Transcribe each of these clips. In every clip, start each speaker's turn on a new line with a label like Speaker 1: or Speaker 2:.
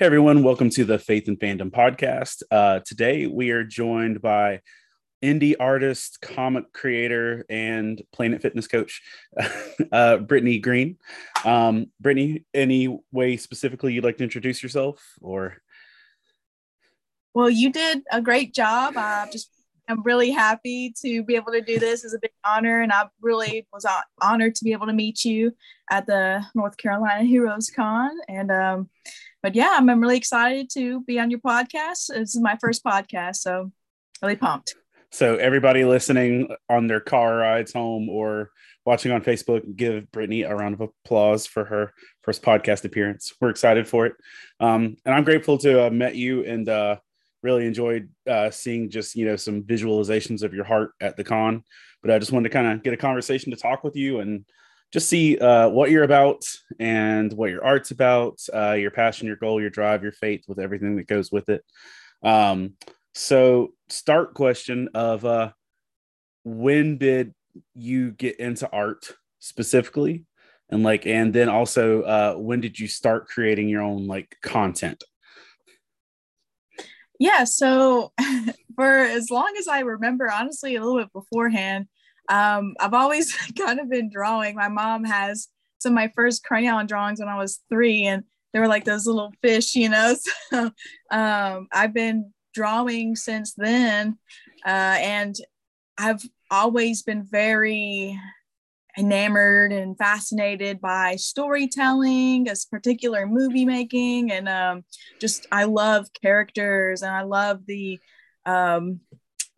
Speaker 1: Hey everyone, welcome to the Faith and Fandom podcast. Uh, today we are joined by indie artist, comic creator, and Planet Fitness coach, uh, Brittany Green. Um, Brittany, any way specifically you'd like to introduce yourself, or?
Speaker 2: Well, you did a great job. I just I'm really happy to be able to do this. It's a big honor, and I really was honored to be able to meet you at the North Carolina Heroes Con. And um, but yeah, I'm, I'm really excited to be on your podcast. This is my first podcast, so really pumped.
Speaker 1: So everybody listening on their car rides home or watching on Facebook, give Brittany a round of applause for her first podcast appearance. We're excited for it, um, and I'm grateful to have met you and uh, really enjoyed uh, seeing just you know some visualizations of your heart at the con. But I just wanted to kind of get a conversation to talk with you and just see uh, what you're about and what your art's about, uh, your passion, your goal, your drive, your faith, with everything that goes with it. Um, so, start question of uh, when did you get into art specifically, and like, and then also uh, when did you start creating your own like content?
Speaker 2: Yeah, so for as long as I remember, honestly, a little bit beforehand, um, I've always kind of been drawing. My mom has some of my first crayon drawings when I was three, and they were like those little fish, you know. So um, I've been drawing since then, uh, and I've always been very enamored and fascinated by storytelling, as particular movie making, and um, just I love characters and I love the um,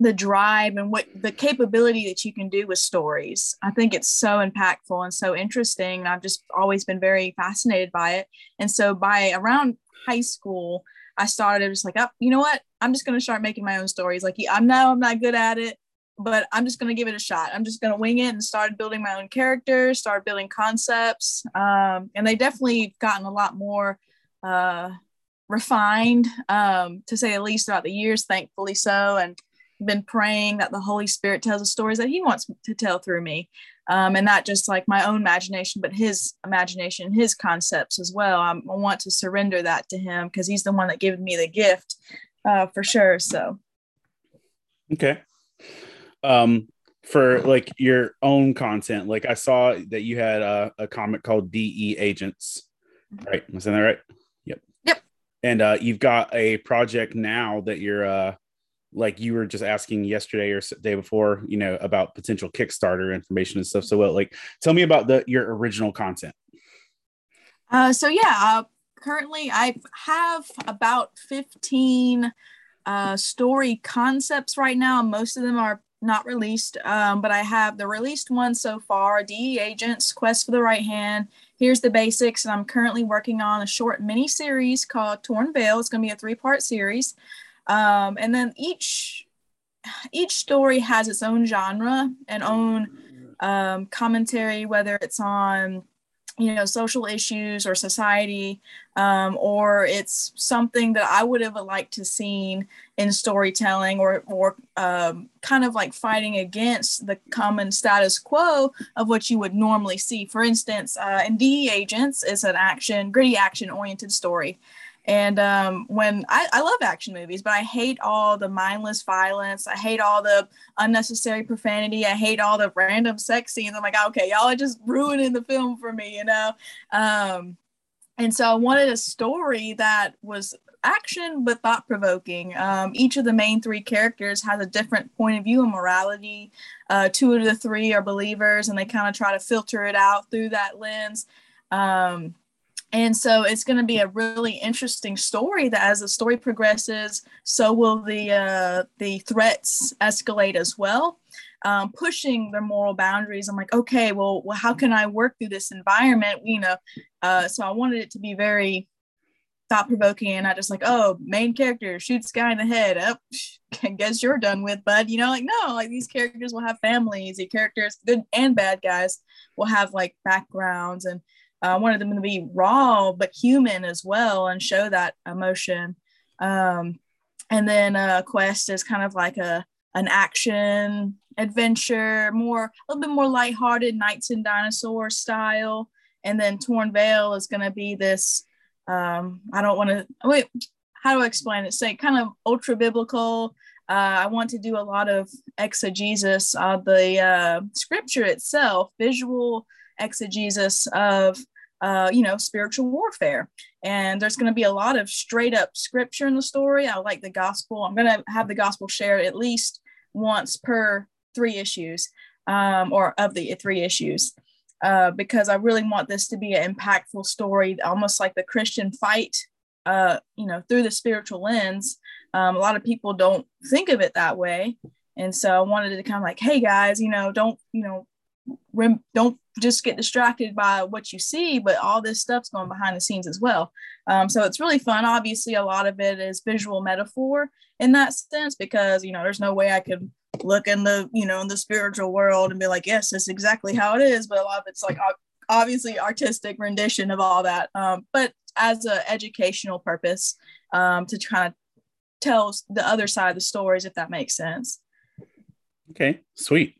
Speaker 2: the drive and what the capability that you can do with stories. I think it's so impactful and so interesting. I've just always been very fascinated by it. And so by around high school, I started just like, oh, you know what? I'm just going to start making my own stories. Like, I know I'm not good at it, but I'm just going to give it a shot. I'm just going to wing it and start building my own characters, start building concepts. Um, and they definitely gotten a lot more uh, refined, um, to say the least, throughout the years, thankfully so. And been praying that the Holy Spirit tells the stories that He wants to tell through me. Um, and not just like my own imagination, but His imagination, His concepts as well. I'm, i want to surrender that to Him because He's the one that gave me the gift uh, for sure. So,
Speaker 1: okay. Um, for like your own content, like I saw that you had a, a comic called DE Agents, mm-hmm. right? Was that right? Yep.
Speaker 2: Yep.
Speaker 1: And uh, you've got a project now that you're uh, like you were just asking yesterday or day before, you know, about potential Kickstarter information and stuff. So, well, like, tell me about the your original content.
Speaker 2: Uh, so yeah, uh, currently I have about fifteen uh, story concepts right now. Most of them are not released, um, but I have the released one so far: DE Agents, Quest for the Right Hand. Here's the basics, and I'm currently working on a short mini series called Torn Veil. It's going to be a three part series. Um, and then each each story has its own genre and own um, commentary, whether it's on you know social issues or society um, or it's something that i would have liked to seen in storytelling or or um, kind of like fighting against the common status quo of what you would normally see. For instance uh, in de agents is an action gritty action oriented story and um, when I, I love action movies, but I hate all the mindless violence. I hate all the unnecessary profanity. I hate all the random sex scenes. I'm like, okay, y'all are just ruining the film for me, you know? Um, and so I wanted a story that was action but thought provoking. Um, each of the main three characters has a different point of view of morality. Uh, two of the three are believers, and they kind of try to filter it out through that lens. Um, and so it's going to be a really interesting story that as the story progresses so will the uh, the threats escalate as well. Um, pushing their moral boundaries. I'm like okay well, well how can i work through this environment? You know uh, so i wanted it to be very thought provoking and not just like oh main character shoots guy in the head. Up oh, I guess you're done with bud. You know like no like these characters will have families. The characters good and bad guys will have like backgrounds and I wanted them to be raw but human as well and show that emotion. Um, and then uh, Quest is kind of like a an action adventure, more a little bit more lighthearted, Knights and Dinosaurs style. And then Torn Veil is going to be this um, I don't want to wait. How do I explain it? Say kind of ultra biblical. Uh, I want to do a lot of exegesis of the uh, scripture itself, visual exegesis of uh, you know, spiritual warfare. And there's going to be a lot of straight up scripture in the story. I like the gospel. I'm going to have the gospel shared at least once per three issues um, or of the three issues. Uh, because I really want this to be an impactful story, almost like the Christian fight, uh, you know, through the spiritual lens. Um, a lot of people don't think of it that way. And so I wanted to kind of like, hey guys, you know, don't, you know, rem- don't just get distracted by what you see, but all this stuff's going behind the scenes as well. Um, so it's really fun. Obviously, a lot of it is visual metaphor in that sense because you know there's no way I could look in the you know in the spiritual world and be like, yes, that's exactly how it is. But a lot of it's like obviously artistic rendition of all that. Um, but as an educational purpose um, to kind of tell the other side of the stories, if that makes sense.
Speaker 1: Okay, sweet.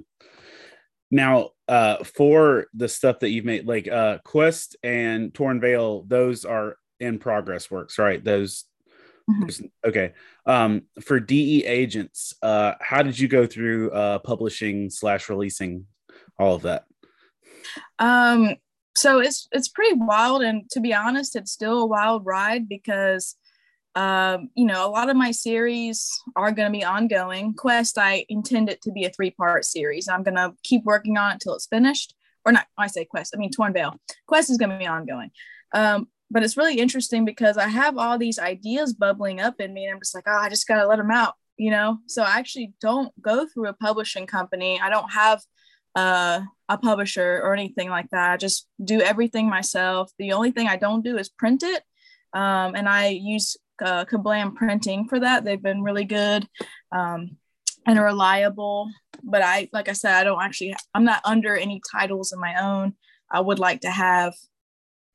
Speaker 1: Now, uh, for the stuff that you've made, like uh, Quest and Torn Veil, those are in progress works, right? Those. Mm-hmm. Okay. Um, for DE agents, uh, how did you go through uh, publishing slash releasing all of that?
Speaker 2: Um, so it's it's pretty wild, and to be honest, it's still a wild ride because um, you know, a lot of my series are going to be ongoing. Quest, I intend it to be a three part series. I'm going to keep working on it until it's finished. Or not, I say Quest, I mean Torn Veil. Quest is going to be ongoing. Um, but it's really interesting because I have all these ideas bubbling up in me, and I'm just like, oh, I just got to let them out, you know? So I actually don't go through a publishing company. I don't have uh, a publisher or anything like that. I just do everything myself. The only thing I don't do is print it. Um, and I use uh, Ka-Blam Printing for that. They've been really good um, and reliable. But I, like I said, I don't actually, I'm not under any titles of my own. I would like to have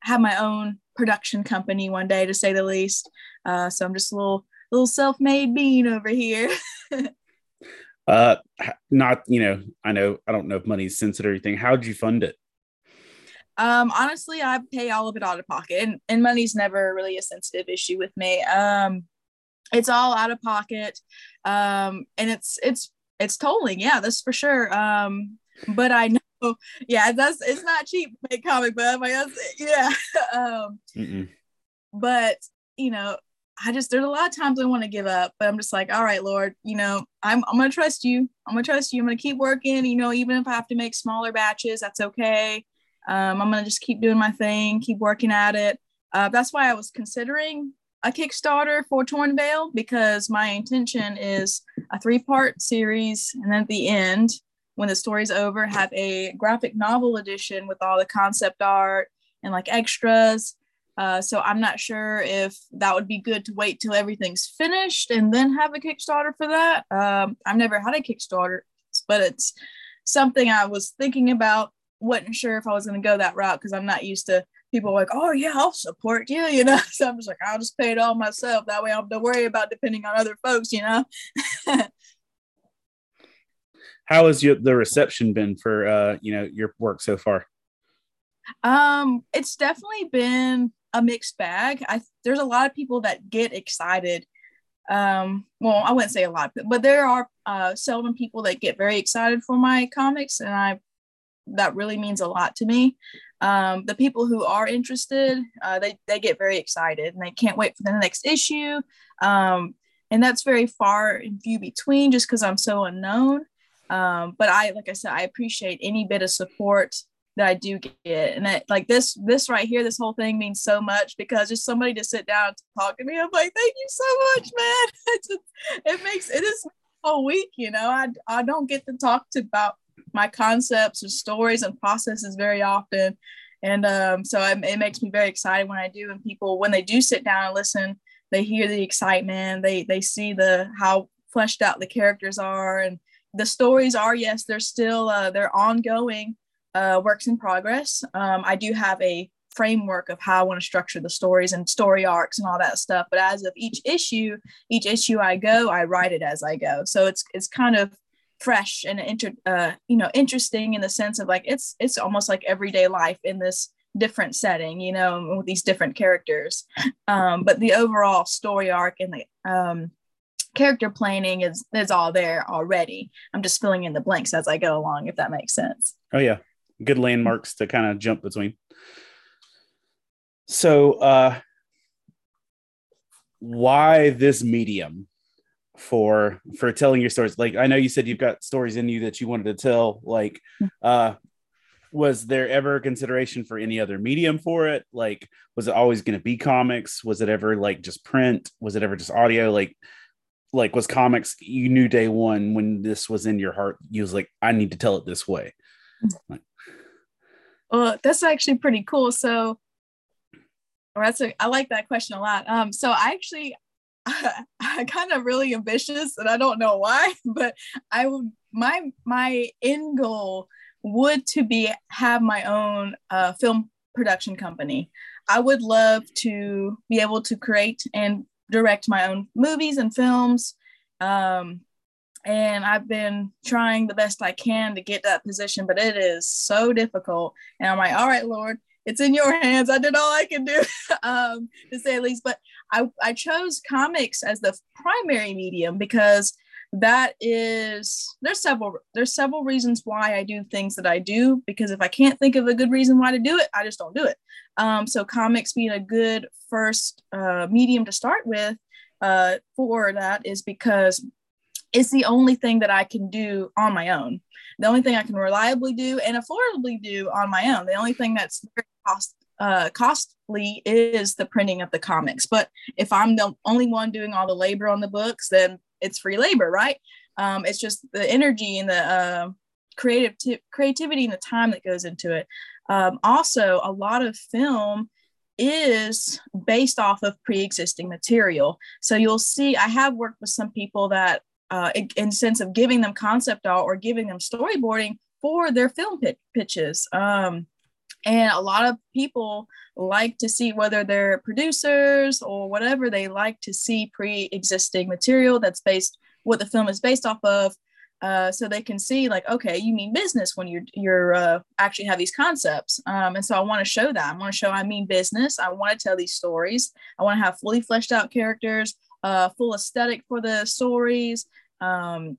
Speaker 2: have my own production company one day, to say the least. Uh, so I'm just a little little self-made bean over here.
Speaker 1: uh, not you know, I know I don't know if money's sensitive or anything. How'd you fund it?
Speaker 2: Um, honestly, I pay all of it out of pocket, and, and money's never really a sensitive issue with me. Um, it's all out of pocket, um, and it's it's it's tolling. Yeah, that's for sure. Um, but I know, yeah, that's it's not cheap to make comic book. Like that's, yeah. um, but you know, I just there's a lot of times I want to give up, but I'm just like, all right, Lord, you know, I'm I'm gonna trust you. I'm gonna trust you. I'm gonna keep working. You know, even if I have to make smaller batches, that's okay. Um, I'm gonna just keep doing my thing, keep working at it. Uh, that's why I was considering a Kickstarter for Torn Veil because my intention is a three part series, and then at the end, when the story's over, have a graphic novel edition with all the concept art and like extras. Uh, so I'm not sure if that would be good to wait till everything's finished and then have a Kickstarter for that. Um, I've never had a Kickstarter, but it's something I was thinking about wasn't sure if I was going to go that route because I'm not used to people like, oh yeah, I'll support you, you know. So I'm just like, I'll just pay it all myself. That way I don't have to worry about depending on other folks, you know.
Speaker 1: How has your, the reception been for uh, you know your work so far?
Speaker 2: Um, it's definitely been a mixed bag. I there's a lot of people that get excited. Um, well, I wouldn't say a lot, but there are uh, seldom people that get very excited for my comics, and I that really means a lot to me. Um, the people who are interested, uh, they, they get very excited and they can't wait for the next issue. Um, and that's very far and few between just because I'm so unknown. Um, but I, like I said, I appreciate any bit of support that I do get. And that, like this, this right here, this whole thing means so much because just somebody to sit down to talk to me. I'm like, thank you so much, man. just, it makes it is a week, you know. I I don't get to talk to about my concepts or stories and processes very often. And um, so it, it makes me very excited when I do, and people when they do sit down and listen, they hear the excitement, they they see the how fleshed out the characters are, and the stories are yes, they're still uh, they're ongoing uh, works in progress. Um, I do have a framework of how I want to structure the stories and story arcs and all that stuff. But as of each issue, each issue I go, I write it as I go. So it's it's kind of fresh and inter, uh, you know interesting in the sense of like it's it's almost like everyday life in this different setting, you know, with these different characters. Um, but the overall story arc and the um, character planning is is all there already. I'm just filling in the blanks as I go along, if that makes sense.
Speaker 1: Oh yeah, good landmarks to kind of jump between. So, uh, why this medium for for telling your stories? Like, I know you said you've got stories in you that you wanted to tell. Like, uh, was there ever consideration for any other medium for it? Like, was it always going to be comics? Was it ever like just print? Was it ever just audio? Like, like was comics you knew day one when this was in your heart you was like i need to tell it this way like,
Speaker 2: well that's actually pretty cool so that's a, i like that question a lot um so i actually I, I kind of really ambitious and i don't know why but i would my my end goal would to be have my own uh, film production company i would love to be able to create and direct my own movies and films. Um, and I've been trying the best I can to get that position, but it is so difficult. And I'm like, all right, Lord, it's in your hands. I did all I can do, um, to say at least. But I, I chose comics as the primary medium because that is there's several there's several reasons why I do things that I do because if I can't think of a good reason why to do it, I just don't do it. Um, so comics being a good first uh, medium to start with uh, for that is because it's the only thing that I can do on my own. The only thing I can reliably do and affordably do on my own. The only thing that's cost uh, is the printing of the comics. But if I'm the only one doing all the labor on the books, then it's free labor, right? Um, it's just the energy and the uh, creative t- creativity and the time that goes into it. Um, also, a lot of film is based off of pre-existing material. So you'll see, I have worked with some people that, uh, in, in sense of giving them concept art or giving them storyboarding for their film pitches. Um, and a lot of people like to see whether they're producers or whatever, they like to see pre existing material that's based what the film is based off of. Uh, so they can see like okay you mean business when you're you're uh, actually have these concepts. Um, and so i want to show that. I want to show i mean business. I want to tell these stories. I want to have fully fleshed out characters uh, full aesthetic for the stories. Um,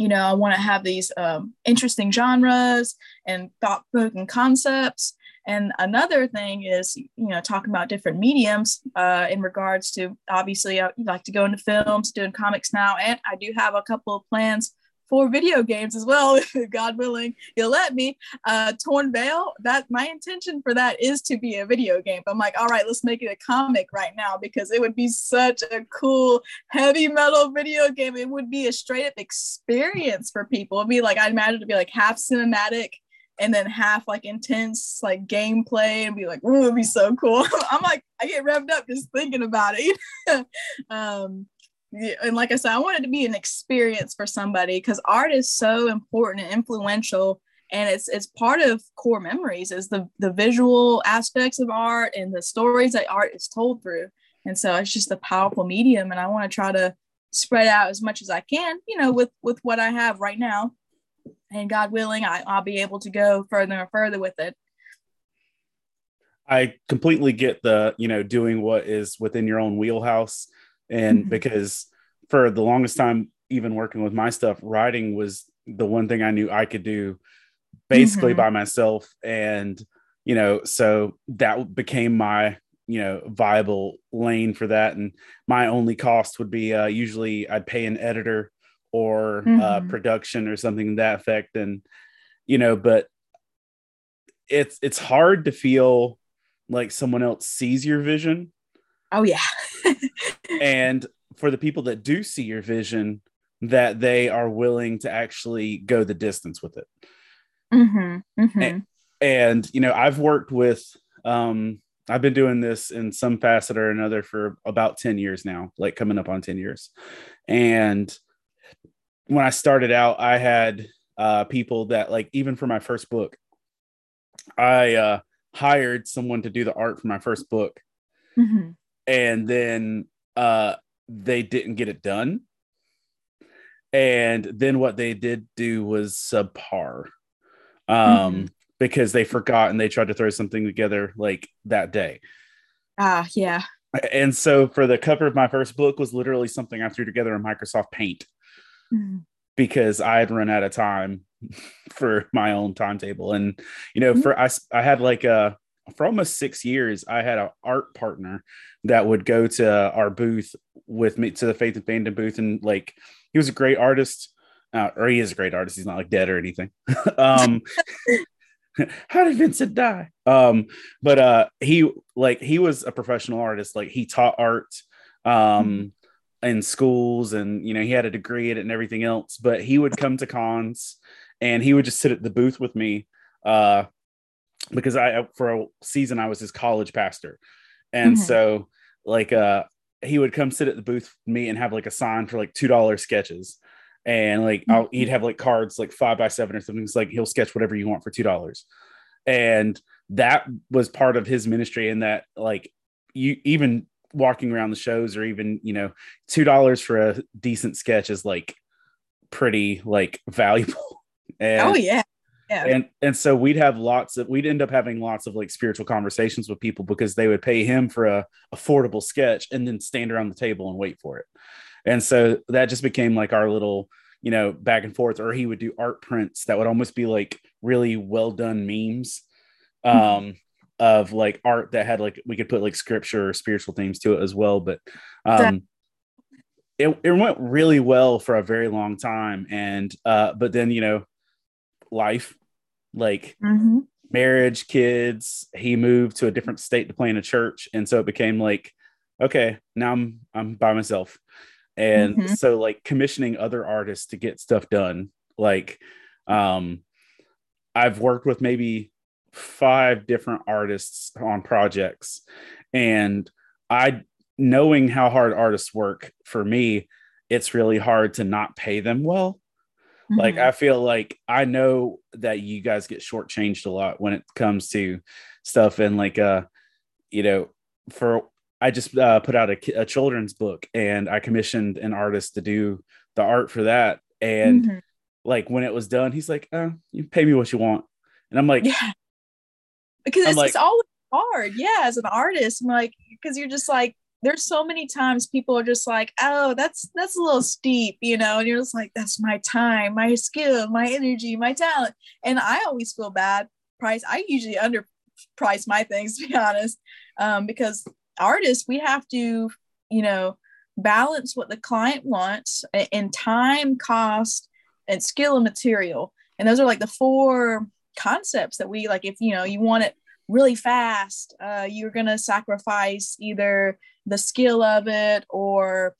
Speaker 2: you know i want to have these um, interesting genres and thought-provoking concepts and another thing is, you know, talking about different mediums uh, in regards to obviously, I like to go into films, doing comics now, and I do have a couple of plans for video games as well, God willing, you'll let me. Uh, Torn Veil, that my intention for that is to be a video game. I'm like, all right, let's make it a comic right now because it would be such a cool heavy metal video game. It would be a straight up experience for people. It'd be like, I imagine it'd be like half cinematic and then half like intense like gameplay and be like, ooh, it'd be so cool. I'm like, I get revved up just thinking about it. um, and like I said, I wanted to be an experience for somebody because art is so important and influential. And it's it's part of core memories is the the visual aspects of art and the stories that art is told through. And so it's just a powerful medium. And I want to try to spread out as much as I can, you know, with with what I have right now and God willing, I, I'll be able to go further and further with it.
Speaker 1: I completely get the, you know, doing what is within your own wheelhouse. And mm-hmm. because for the longest time, even working with my stuff, writing was the one thing I knew I could do basically mm-hmm. by myself. And, you know, so that became my, you know, viable lane for that. And my only cost would be uh, usually I'd pay an editor or uh, mm-hmm. uh, production or something to that effect and you know but it's it's hard to feel like someone else sees your vision
Speaker 2: oh yeah
Speaker 1: and for the people that do see your vision that they are willing to actually go the distance with it
Speaker 2: mm-hmm. Mm-hmm.
Speaker 1: And, and you know i've worked with um I've been doing this in some facet or another for about 10 years now, like coming up on 10 years. And when I started out, I had uh, people that like even for my first book, I uh, hired someone to do the art for my first book, mm-hmm. and then uh, they didn't get it done. And then what they did do was subpar. Um, mm-hmm. because they forgot and they tried to throw something together like that day.
Speaker 2: Ah, yeah.
Speaker 1: And so for the cover of my first book was literally something I threw together in Microsoft Paint
Speaker 2: Mhm.
Speaker 1: because I had run out of time for my own timetable. And you know,
Speaker 2: Mhm.
Speaker 1: for I had like a for almost six years, I had an art partner that would go to our booth with me to the Faith and Fandom booth, and like he was a great artist, uh, or he is a great artist. He's not like dead or anything. um, how did Vincent die? Um, but uh, he like he was a professional artist. Like he taught art um in schools, and you know he had a degree in it and everything else. But he would come to cons, and he would just sit at the booth with me. Uh, because I for a season I was his college pastor, and
Speaker 2: Mhm.
Speaker 1: so like uh he would come sit at the booth with me and have like a sign for like two dollar sketches, and like I'll, he'd have like cards like five by seven or something. It's like he'll sketch whatever you want for two dollars, and that was part of his ministry. And that like you even walking around the shows or even you know two dollars for a decent sketch is like pretty like valuable. And,
Speaker 2: oh yeah. Yeah.
Speaker 1: and and so we'd have lots of we'd end up having lots of like spiritual conversations with people because they would pay him for a affordable sketch and then stand around the table and wait for it and so that just became like our little you know back and forth or he would do art prints that would almost be like really well done memes um of like art that had like we could put like scripture or spiritual themes to it as well but um it, it went really well for a very long time and uh but then you know life like
Speaker 2: Mhm.
Speaker 1: marriage, kids. He moved to a different state to play in a church, and so it became like, okay, now I'm I'm by myself, and
Speaker 2: Mhm.
Speaker 1: so like commissioning other artists to get stuff done. Like, um, I've worked with maybe five different artists on projects, and I knowing how hard artists work for me, it's really hard to not pay them well like
Speaker 2: Mhm.
Speaker 1: I feel like I know that you guys get shortchanged a lot when it comes to stuff and like uh you know for I just uh, put out a, a children's book and I commissioned an artist to do the art for that and
Speaker 2: Mhm.
Speaker 1: like when it was done he's like oh you pay me what you want and I'm like
Speaker 2: yeah. Because it's,
Speaker 1: like-
Speaker 2: it's always hard. Yeah, as an artist, I'm like, because you're just like, there's so many times people are just like, oh, that's that's a little steep, you know, and you're just like, that's my time, my skill, my energy, my talent, and I always feel bad. Price, I usually underprice my things to be honest, um, because artists we have to, you know, balance what the client wants in time, cost, and skill and material, and those are like the four concepts that we like. If you know you want it really fast, uh, you're gonna sacrifice either the skill of it or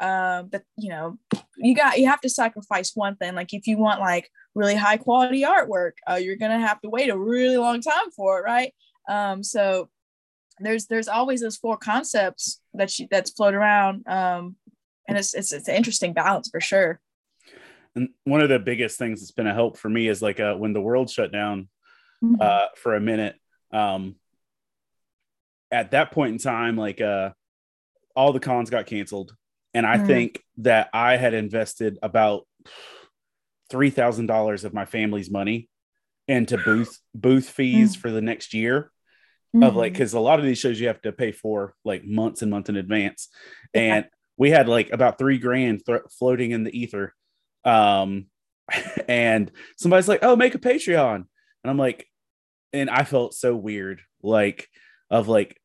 Speaker 2: um but you know you got you have to sacrifice one thing like if you want like really high quality artwork uh, you're gonna have to wait a really long time for it right um so there's there's always those four concepts that you that's float around um and it's it's, it's an interesting balance for sure
Speaker 1: and one of the biggest things that's been a help for me is like uh when the world shut down
Speaker 2: Mhm.
Speaker 1: uh, for a minute. Um, at that point in time, like uh, all the cons got canceled, and I
Speaker 2: Mm.
Speaker 1: think that I had invested about three thousand dollars of my family's money into booth booth fees for the next year of like because a lot of these shows you have to pay for like months and months in advance
Speaker 2: Yeah.
Speaker 1: and we had like about three grand th- floating in the ether um and somebody's like oh make a patreon. And i'm like and i felt so weird like of like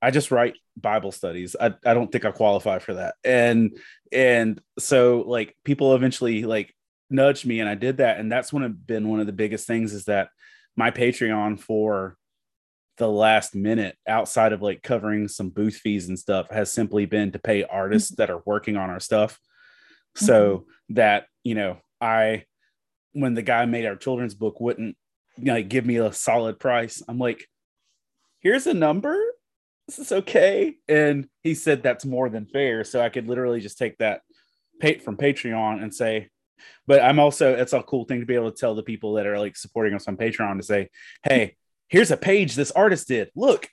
Speaker 1: i just write bible studies. I, I don't think i qualify for that. And and so like people eventually like nudged me and i did that. And that's one of been one of the biggest things is that my patreon for the last minute outside of like covering some booth fees and stuff has simply been to pay artists that are working on our stuff. So that you know i when the guy made our children's book wouldn't you know, like give me a solid price i'm like here's a number? This is okay. And he said that's more than fair so i could literally just take that pay from patreon and say but i'm also it's a cool thing to be able to tell the people that are like supporting us on patreon to say hey here's a page this artist did. Look.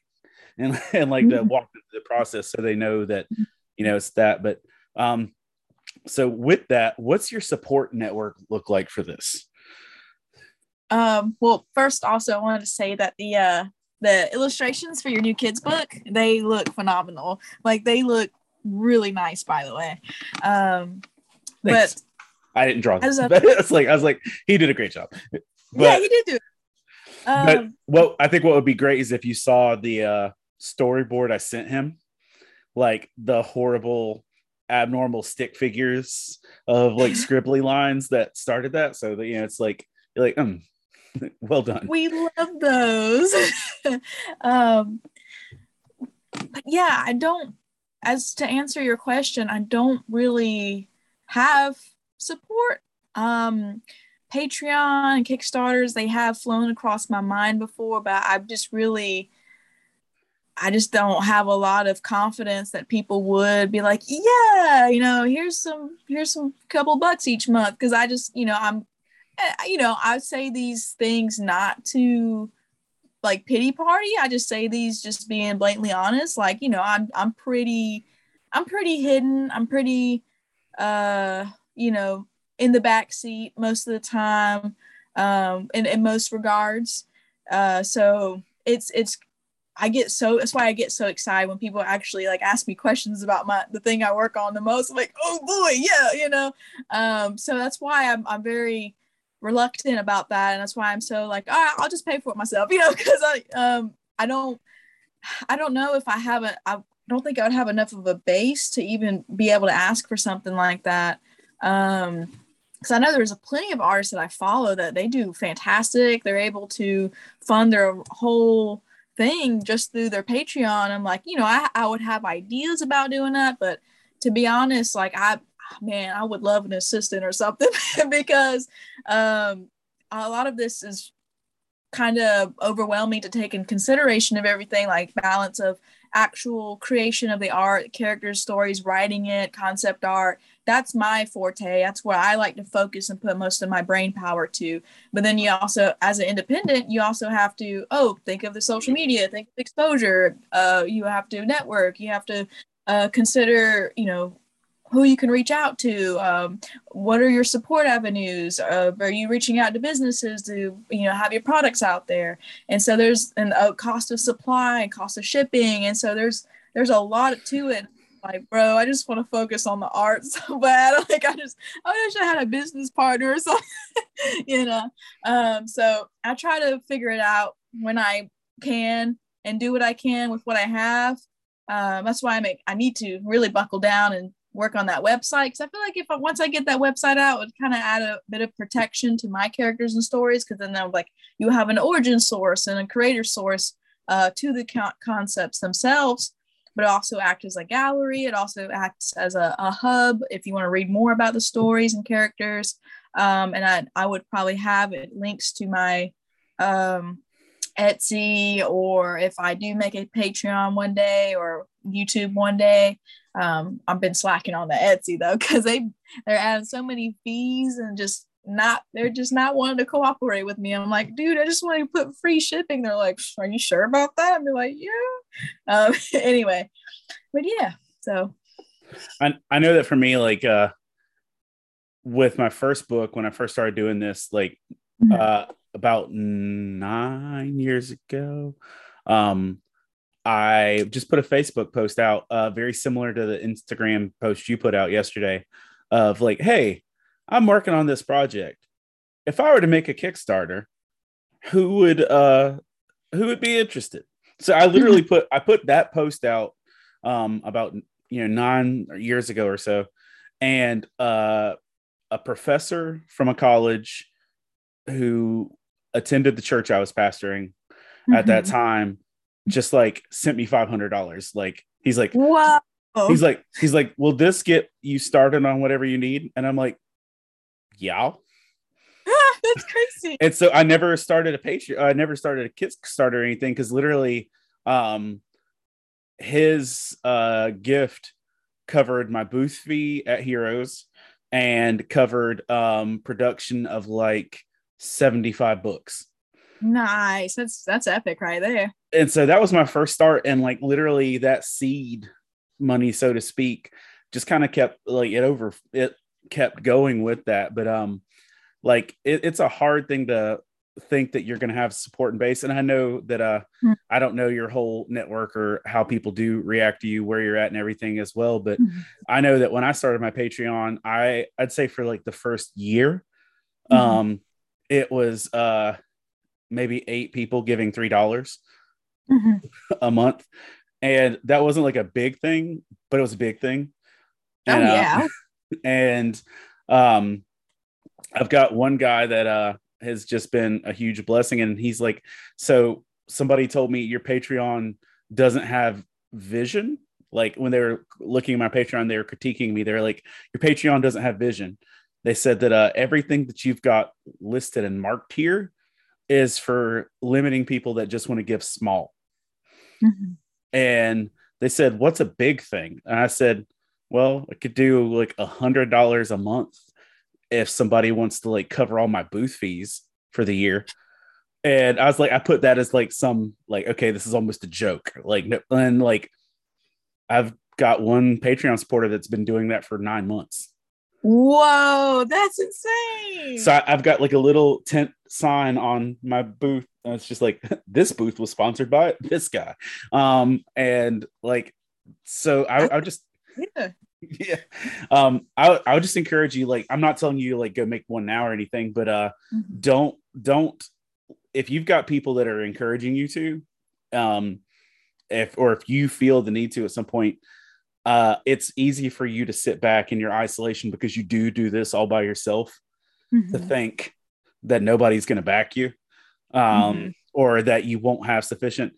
Speaker 1: And, and like to
Speaker 2: Mhm.
Speaker 1: walk through the process so they know that you know it's that but um so with that what's your support network look like for this
Speaker 2: Um, well, first, also, I wanted to say that the uh, the illustrations for your new kids book they look phenomenal. Like they look really nice, by the way. Um, but
Speaker 1: I didn't draw
Speaker 2: As
Speaker 1: this.
Speaker 2: a-
Speaker 1: But it's like I was like, he did a great job. But,
Speaker 2: yeah, you did do it.
Speaker 1: but
Speaker 2: Um,
Speaker 1: what I think what would be great is if you saw the uh, storyboard I sent him, like the horrible, abnormal stick figures of like scribbly lines that started that. So that you know, it's like you're like, um, well done.
Speaker 2: we love those. um, but yeah, I don't. As to answer your question, I don't really have support. Um, Patreon and Kickstarters, they have flown across my mind before, but I've just really, I just don't have a lot of confidence that people would be like, yeah, you know, here's some, here's some couple bucks each month. Cause I just, you know, I'm, eh, you know, I say these things not to like pity party. I just say these just being blatantly honest. Like, you know, I'm, I'm pretty, I'm pretty hidden. I'm pretty, uh, you know, in the back seat most of the time um in, in most regards uh so it's it's i get so that's why i get so excited when people actually like ask me questions about my the thing i work on the most. I'm like oh boy yeah you know? Um so that's why i'm, I'm very reluctant about that and that's why i'm so like all right i'll just pay for it myself you know because i um i don't i don't know if i haven't i don't think i would have enough of a base to even be able to ask for something like that. Um because I know there's a plenty of artists that I follow that they do fantastic. They're able to fund their whole thing just through their Patreon. I'm like, you know, I, I would have ideas about doing that, but to be honest, like I man, I would love an assistant or something because um a lot of this is kind of overwhelming to take in consideration of everything like balance of actual creation of the art, characters, stories, writing it, concept art. That's my forte. That's where I like to focus and put most of my brain power to. But then you also, as an independent, you also have to, oh, think of the social media, think of exposure. Uh, you have to network. You have to uh, consider, you know, who you can reach out to um, what are your support avenues uh, are you reaching out to businesses to you know have your products out there and so there's an cost of supply and cost of shipping and so there's there's a lot to it like bro i just want to focus on the art so bad. Like i just i wish i had a business partner or something you know? Um so i try to figure it out when i can and do what i can with what i have. Um, that's why i make i need to really buckle down and work on that website because I feel like if I, once I get that website out, it would kind of add a bit of protection to my characters and stories because then they're like you have an origin source and a creator source uh, to the co- concepts themselves, but it also acts as a gallery. It also acts as a, a hub if you want to read more about the stories and characters. Um, and I, I would probably have it links to my um, Etsy or if I do make a Patreon one day or YouTube one day. Um, I've been slacking on the Etsy though because they they're adding so many fees and just not they're just not wanting to cooperate with me. I'm like, dude, I just want to put free shipping. They're like, are you sure about that? I'm like, yeah. Um, anyway, but yeah, so
Speaker 1: I I know that for me, like uh, with my first book when I first started doing this, like
Speaker 2: Mhm.
Speaker 1: uh, about nine years ago, um, I just put a Facebook post out, uh, very similar to the Instagram post you put out yesterday, of like, hey, I'm working on this project. If I were to make a Kickstarter, who would uh, who would be interested? So I literally put I put that post out um, about you know nine years ago or so, and uh, a professor from a college who attended the church I was pastoring at that
Speaker 2: Mhm.
Speaker 1: time just like sent me five hundred dollars. Like he's like
Speaker 2: wow,
Speaker 1: he's like he's like, will this get you started on whatever you need? And I'm like, yeah.
Speaker 2: That's crazy.
Speaker 1: And so I never started a Patreon. I never started a Kickstarter or anything because literally, um, his uh gift covered my booth fee at Heroes and covered um production of like 75 books.
Speaker 2: Nice. That's that's epic right there.
Speaker 1: and so that was my first start and like literally that seed money so to speak just kind of kept like it over it kept going with that but um like it, it's a hard thing to think that you're going to have support and base and i know that uh
Speaker 2: Mhm.
Speaker 1: i don't know your whole network or how people do react to you where you're at and everything as well but
Speaker 2: Mhm.
Speaker 1: i know that when i started my patreon i i'd say for like the first year
Speaker 2: Mhm.
Speaker 1: um it was uh maybe eight people giving three dollars
Speaker 2: Mhm.
Speaker 1: a month and that wasn't like a big thing but it was a big thing
Speaker 2: Oh
Speaker 1: And, uh,
Speaker 2: yeah.
Speaker 1: and um i've got one guy that uh has just been a huge blessing and he's like so somebody told me your patreon doesn't have vision. Like when they were looking at my patreon they were critiquing me. They're like your patreon doesn't have vision. They said that uh, everything that you've got listed and marked here is for limiting people that just want to give small.
Speaker 2: Mhm.
Speaker 1: and they said what's a big thing? And i said well i could do like a hundred dollars a month if somebody wants to like cover all my booth fees for the year. And i was like i put that as like some like okay this is almost a joke. Like and like i've got one patreon supporter that's been doing that for nine months.
Speaker 2: Whoa, that's insane.
Speaker 1: so I, i've got like a little tent sign on my booth. And it's just like this booth was sponsored by this guy. Um and like so i, I just
Speaker 2: yeah.
Speaker 1: yeah um I, I would just encourage you like i'm not telling you like go make one now or anything but uh
Speaker 2: Mhm.
Speaker 1: don't don't if you've got people that are encouraging you to um if or if you feel the need to at some point uh it's easy for you to sit back in your isolation because you do do this all by yourself to
Speaker 2: Mhm.
Speaker 1: think that nobody's going to back you um
Speaker 2: Mhm.
Speaker 1: or that you won't have sufficient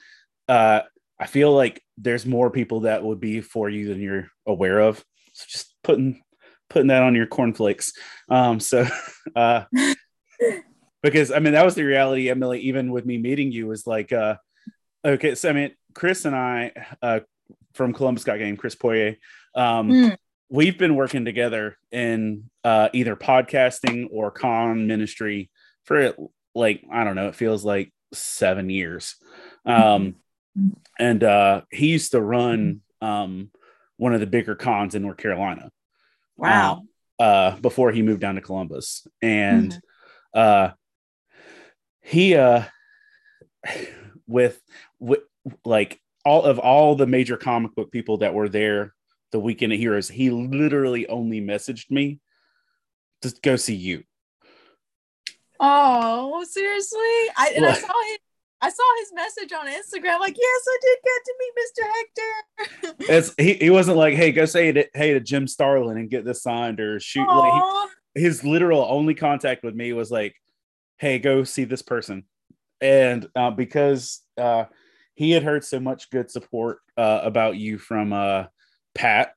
Speaker 1: uh i feel like there's more people that would be for you than you're aware of just putting putting that on your cornflakes um so uh because i mean that was the reality emily even with me meeting you was like uh okay so i mean chris and i uh from columbus got game chris poirier um
Speaker 2: Mm.
Speaker 1: we've been working together in uh, either podcasting or con ministry for like I don't know, it feels like seven years. Um,
Speaker 2: Mhm.
Speaker 1: and uh, he used to run um, one of the bigger cons in North Carolina
Speaker 2: Wow.
Speaker 1: uh, before he moved down to Columbus, and uh, he uh, with with like all of all the major comic book people that were there the weekend of heroes he literally only messaged me to go see you
Speaker 2: Oh, seriously? I and I saw his I saw his message on Instagram. Like, yes, I did get to meet Mr. Hector.
Speaker 1: it's he, he wasn't like hey go say it hey to jim starlin and get this signed or shoot like he- his literal only contact with me was like, "Hey, go see this person," and uh, because uh, he had heard so much good support uh, about you from uh, Pat,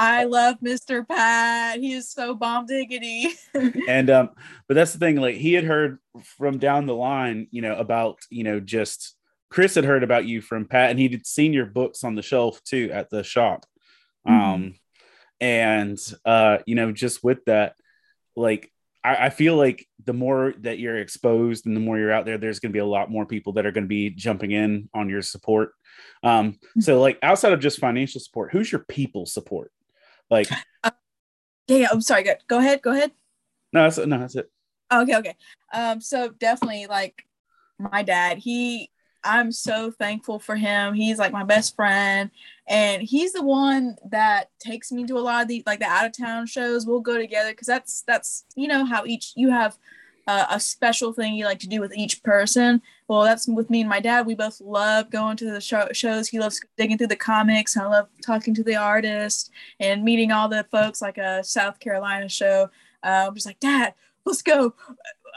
Speaker 2: I love Mr. Pat. He is so bomb diggity.
Speaker 1: and um, but that's the thing, like he had heard from down the line, you know, about you know just Chris had heard about you from Pat, and he'd seen your books on the shelf too at the shop, um, and uh, you know, just with that, like I, I feel like the more that you're exposed and the more you're out there, there's going to be a lot more people that are going to be jumping in on your support. Um, so like outside of just financial support, who's your people support? Like,
Speaker 2: yeah, yeah, I'm sorry. Go, go ahead. Go ahead.
Speaker 1: no, that's no, that's it.
Speaker 2: Okay, okay. Um, so definitely like my dad, he I'm so thankful for him. He's like my best friend and he's the one that takes me to a lot of the like the out of town shows. We'll go together because that's that's you know how each you have uh, a special thing you like to do with each person. Well, that's with me and my dad. We both love going to the show- shows. He loves digging through the comics. I love talking to the artists and meeting all the folks like a South Carolina show. Uh, I'm just like, Dad, let's go.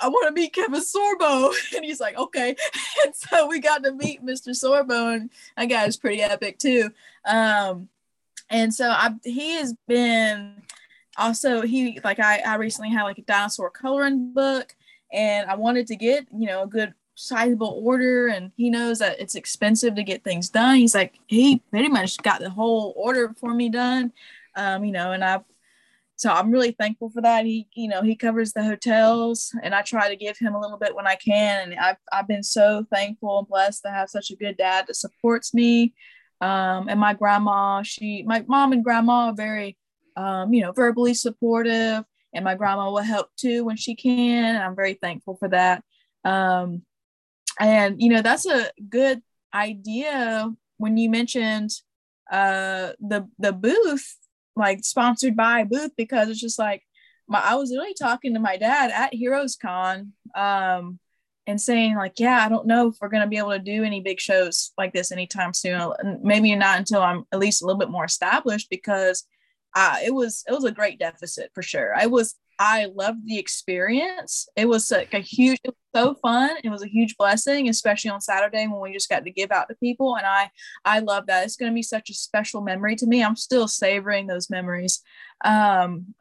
Speaker 2: I want to meet Kevin Sorbo. And he's like, okay. And so we got to meet Mr. Sorbo, and that guy is pretty epic too. Um, and so I he has been also he like I, I recently had like a dinosaur coloring book and I wanted to get, you know, a good sizable order and he knows that it's expensive to get things done. He's like he pretty much got the whole order for me done. Um, you know, and I've so I'm really thankful for that. He, you know, he covers the hotels, and I try to give him a little bit when I can. And I've I've been so thankful and blessed to have such a good dad that supports me. Um, and my grandma, she, my mom and grandma are very, um, you know, verbally supportive, and my grandma will help too when she can. And I'm very thankful for that. Um, and you know that's a good idea when you mentioned uh the the booth like sponsored by booth because it's just like my I was really talking to my dad at Heroes Con um and saying like yeah I don't know if we're gonna be able to do any big shows like this anytime soon maybe not until I'm at least a little bit more established because uh, it was it was a great deficit for sure I was I loved the experience. It was like a huge, it was so fun. It was a huge blessing, especially on Saturday when we just got to give out to people. And I, I love that. It's going to be such a special memory to me. I'm still savoring those memories. Um,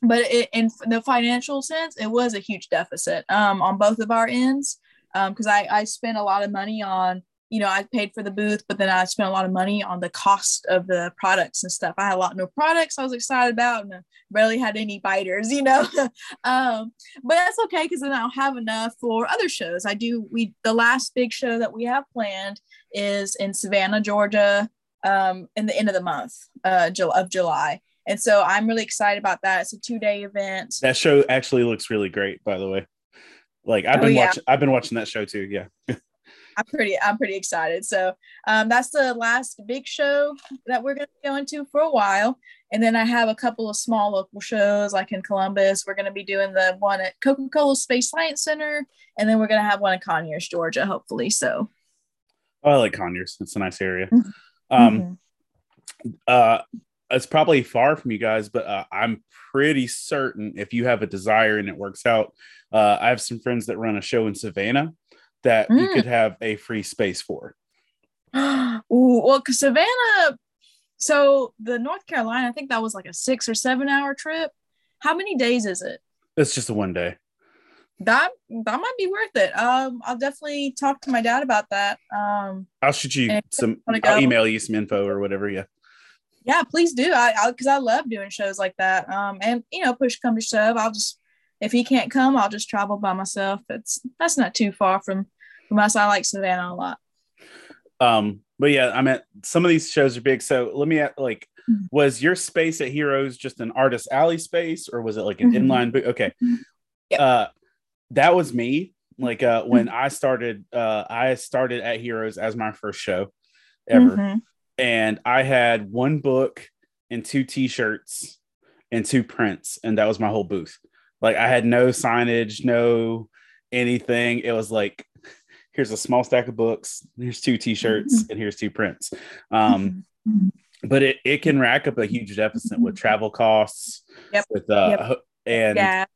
Speaker 2: but it, in the financial sense, it was a huge deficit um, on both of our ends because um, I, I spent a lot of money on you know, I paid for the booth, but then I spent a lot of money on the cost of the products and stuff. I had a lot of new products I was excited about and I barely had any biters, you know. um, but that's okay because then I'll have enough for other shows. I do we the last big show that we have planned is in Savannah, Georgia, um, in the end of the month uh, of July. And so I'm really excited about that. It's a two day event.
Speaker 1: That show actually looks really great, by the way. Like I've oh, been yeah. watching, I've been watching that show too. Yeah.
Speaker 2: I'm pretty I'm pretty excited. So um, that's the last big show that we're going to go into for a while, and then I have a couple of small local shows like in Columbus. We're going to be doing the one at Coca Cola Space Science Center, and then we're going to have one in Conyers, Georgia, hopefully. So.
Speaker 1: Oh, I like Conyers. It's a nice area. Mm-hmm. Um, mm-hmm. uh, it's probably far from you guys, but uh, I'm pretty certain if you have a desire and it works out, uh, I have some friends that run a show in Savannah that mm. you could have a free space for.
Speaker 2: Ooh, well, Savannah. So the North Carolina, I think that was like a six or seven hour trip. How many days is it?
Speaker 1: It's just a one day.
Speaker 2: That that might be worth it. Um, I'll definitely talk to my dad about that. Um,
Speaker 1: I'll shoot you some. I'll email you some info or whatever. Yeah.
Speaker 2: Yeah, please do. I because I, I love doing shows like that. Um, and you know, push come to shove, I'll just if he can't come, I'll just travel by myself. It's that's not too far from from us. I like Savannah a lot.
Speaker 1: Um, but yeah, I mean, some of these shows are big. So let me ask, like, mm-hmm. was your space at Heroes just an artist alley space, or was it like an mm-hmm. inline? Bo- okay, mm-hmm. yep. uh, that was me. Like uh, when mm-hmm. I started, uh, I started at Heroes as my first show ever, mm-hmm. and I had one book and two T-shirts and two prints, and that was my whole booth. Like I had no signage, no anything. It was like, here's a small stack of books, here's two t-shirts, mm-hmm. and here's two prints. Um, mm-hmm. but it, it can rack up a huge deficit with travel costs,
Speaker 2: yep.
Speaker 1: with uh yep. and gas.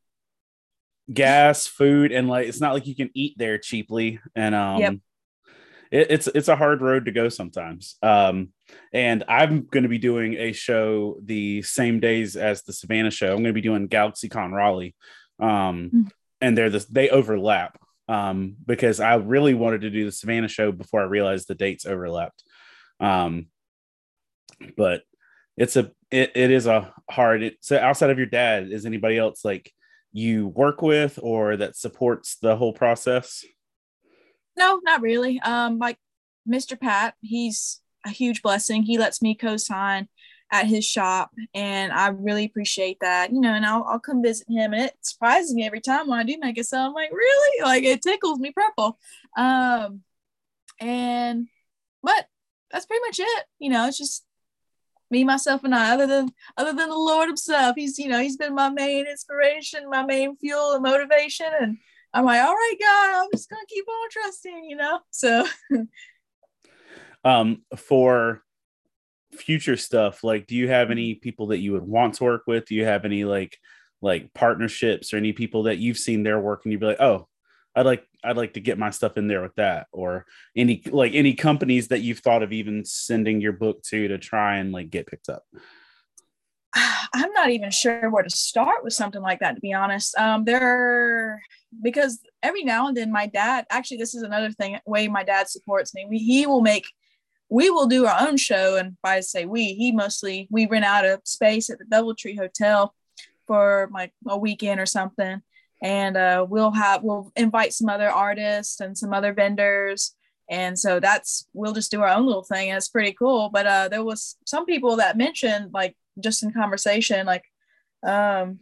Speaker 1: gas, food, and like it's not like you can eat there cheaply. And um yep. It, it's it's a hard road to go sometimes. Um and I'm going to be doing a show the same days as the Savannah show. I'm going to be doing GalaxyCon Raleigh, um, mm-hmm. and they're the, they overlap um, because I really wanted to do the Savannah show before I realized the dates overlapped. Um, but it's a it, it is a hard. It, so outside of your dad, is anybody else like you work with or that supports the whole process?
Speaker 2: No, not really. Um, like Mr. Pat, he's a huge blessing. He lets me co-sign at his shop and I really appreciate that. You know, and I'll, I'll come visit him and it surprises me every time when I do make a sale. I'm like, really? Like it tickles me purple. Um and but that's pretty much it. You know, it's just me, myself, and I. Other than other than the Lord Himself, He's you know He's been my main inspiration, my main fuel and motivation. And I'm like, all right, God, I'm just gonna keep on trusting. You know, so
Speaker 1: um, for future stuff, like, do you have any people that you would want to work with? Do you have any like like partnerships or any people that you've seen their work and you'd be like, oh, I'd like I'd like to get my stuff in there with that, or any like any companies that you've thought of even sending your book to to try and like get picked up.
Speaker 2: I'm not even sure where to start with something like that, to be honest. Um, there, because every now and then my dad, actually, this is another thing, way my dad supports me. He will make we will do our own show. And by say we, he mostly we rent out a space at the DoubleTree Hotel for like a weekend or something. And uh, we'll have we'll invite some other artists and some other vendors. And so that's we'll just do our own little thing, and it's pretty cool. But uh, there was some people that mentioned like just in conversation, like um,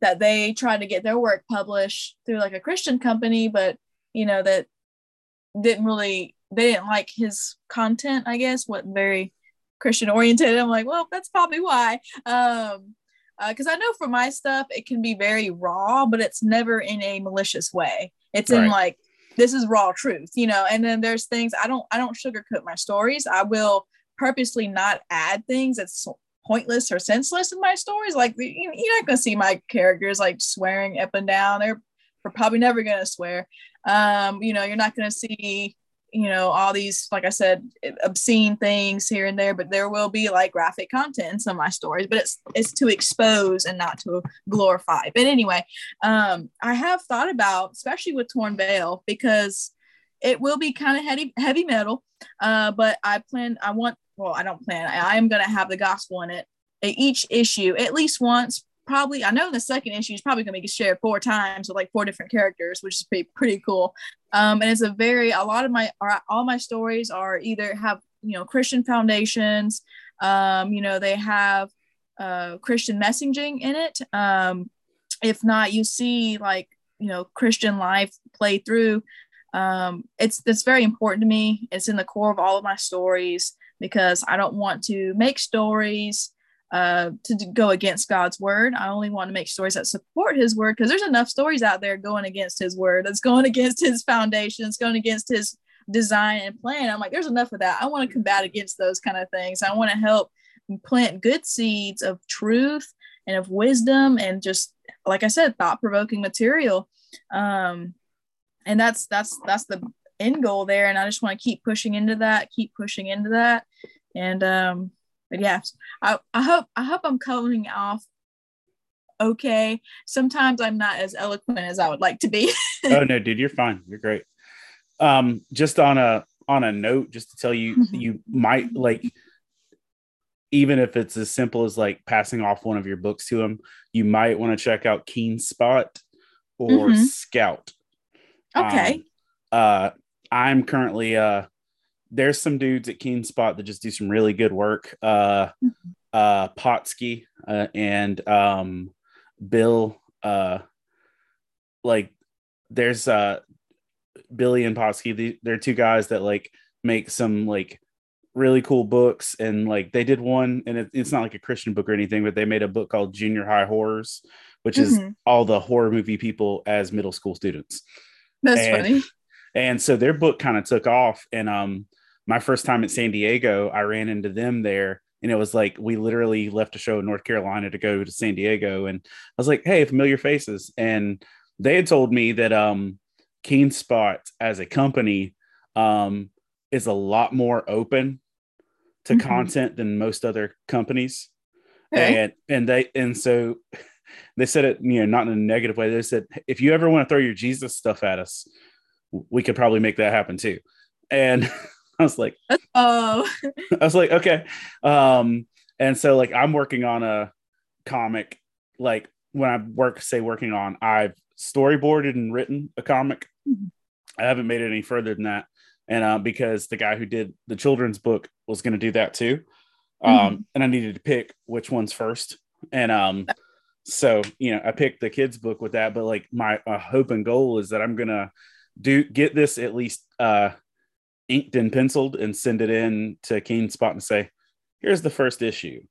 Speaker 2: that they tried to get their work published through like a Christian company, but you know that didn't really they didn't like his content. I guess wasn't very Christian oriented. I'm like, well, that's probably why. Um, because uh, I know for my stuff it can be very raw, but it's never in a malicious way. It's right. in like this is raw truth, you know. And then there's things I don't I don't sugarcoat my stories. I will purposely not add things that's pointless or senseless in my stories. Like you're not gonna see my characters like swearing up and down. They're, they're probably never gonna swear. Um, you know, you're not gonna see you know all these like i said obscene things here and there but there will be like graphic content in some of my stories but it's it's to expose and not to glorify but anyway um i have thought about especially with torn veil because it will be kind of heavy heavy metal uh but i plan i want well i don't plan i, I am going to have the gospel in it each issue at least once probably I know the second issue is probably going to be shared four times with like four different characters, which is pretty pretty cool. Um, and it's a very a lot of my all my stories are either have you know Christian foundations, um, you know they have uh, Christian messaging in it. Um, if not, you see like you know Christian life play through. Um, it's it's very important to me. It's in the core of all of my stories because I don't want to make stories uh, to go against God's word. I only want to make stories that support His word because there's enough stories out there going against His word. That's going against His foundation. It's going against His design and plan. I'm like, there's enough of that. I want to combat against those kind of things. I want to help plant good seeds of truth and of wisdom and just like I said, thought provoking material. Um, and that's that's that's the end goal there. And I just want to keep pushing into that, keep pushing into that, and um, but yeah, I, I hope I hope I'm coming off okay. Sometimes I'm not as eloquent as I would like to be.
Speaker 1: oh no, dude, you're fine. You're great. Um, just on a on a note, just to tell you, mm-hmm. you might like even if it's as simple as like passing off one of your books to them, you might want to check out Keenspot or mm-hmm. Scout.
Speaker 2: Okay. Um,
Speaker 1: uh, I'm currently uh there's some dudes at Keenspot that just do some really good work. Uh, mm-hmm. uh, Potsky uh, and um, Bill. Uh, like, there's uh, Billy and Potsky. they're two guys that like make some like really cool books, and like they did one, and it, it's not like a Christian book or anything, but they made a book called Junior High Horrors, which mm-hmm. is all the horror movie people as middle school students.
Speaker 2: That's and, funny.
Speaker 1: And so their book kind of took off, and um, my first time at San Diego, I ran into them there. And it was like we literally left a show in North Carolina to go to San Diego. And I was like, hey, familiar faces. And they had told me that um Keenspot as a company um is a lot more open to mm-hmm. content than most other companies. Okay. And and they and so they said it, you know, not in a negative way. They said, if you ever want to throw your Jesus stuff at us, we could probably make that happen too. And I was like, oh, I was like, okay. Um, and so like I'm working on a comic. Like when I work, say working on, I've storyboarded and written a comic. Mm-hmm. I haven't made it any further than that, and uh, because the guy who did the children's book was going to do that too, um, mm-hmm. and I needed to pick which one's first, and um, so you know I picked the kids book with that. But like my uh, hope and goal is that I'm gonna do get this at least uh inked and penciled and send it in to Keenspot and say, "Here's the first issue.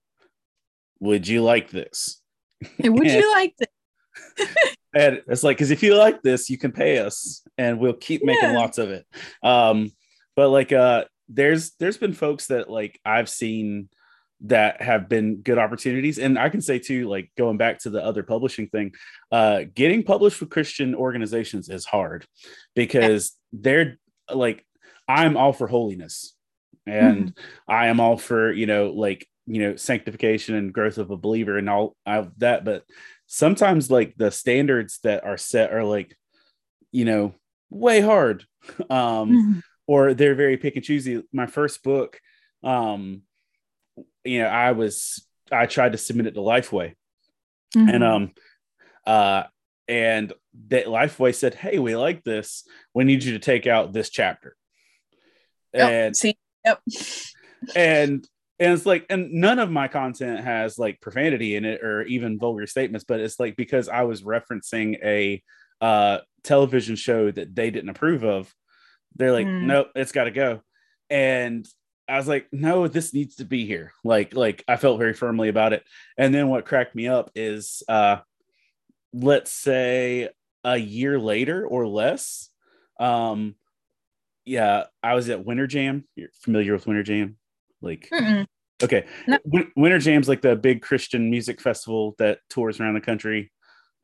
Speaker 1: Would you like this?
Speaker 2: Hey, would and, you like
Speaker 1: this?" and it's like, because if you like this, you can pay us, and we'll keep making yeah. lots of it. Um, but like, uh, there's there's been folks that like I've seen that have been good opportunities and i can say too like going back to the other publishing thing uh getting published with christian organizations is hard because yeah. they're like I'm all for holiness and mm-hmm. I am all for, you know, like, you know, sanctification and growth of a believer and all of that. But sometimes like the standards that are set are like, you know, way hard. Um, mm-hmm. or they're very pick and choosy. My first book, um, you know, I was I tried to submit it to Lifeway. Mm-hmm. And um uh and that Lifeway said, Hey, we like this. We need you to take out this chapter.
Speaker 2: And see, yep.
Speaker 1: And and it's like and none of my content has like profanity in it or even vulgar statements but it's like because i was referencing a uh television show that they didn't approve of they're like
Speaker 2: Mm.
Speaker 1: nope it's got to go and i was like no this needs to be here like like i felt very firmly about it and then what cracked me up is uh let's say a year later or less um yeah i was at winter jam you're familiar with winter jam like
Speaker 2: Mm-mm.
Speaker 1: Okay.
Speaker 2: No.
Speaker 1: Win- Winter Jam's like the big Christian music festival that tours around the country.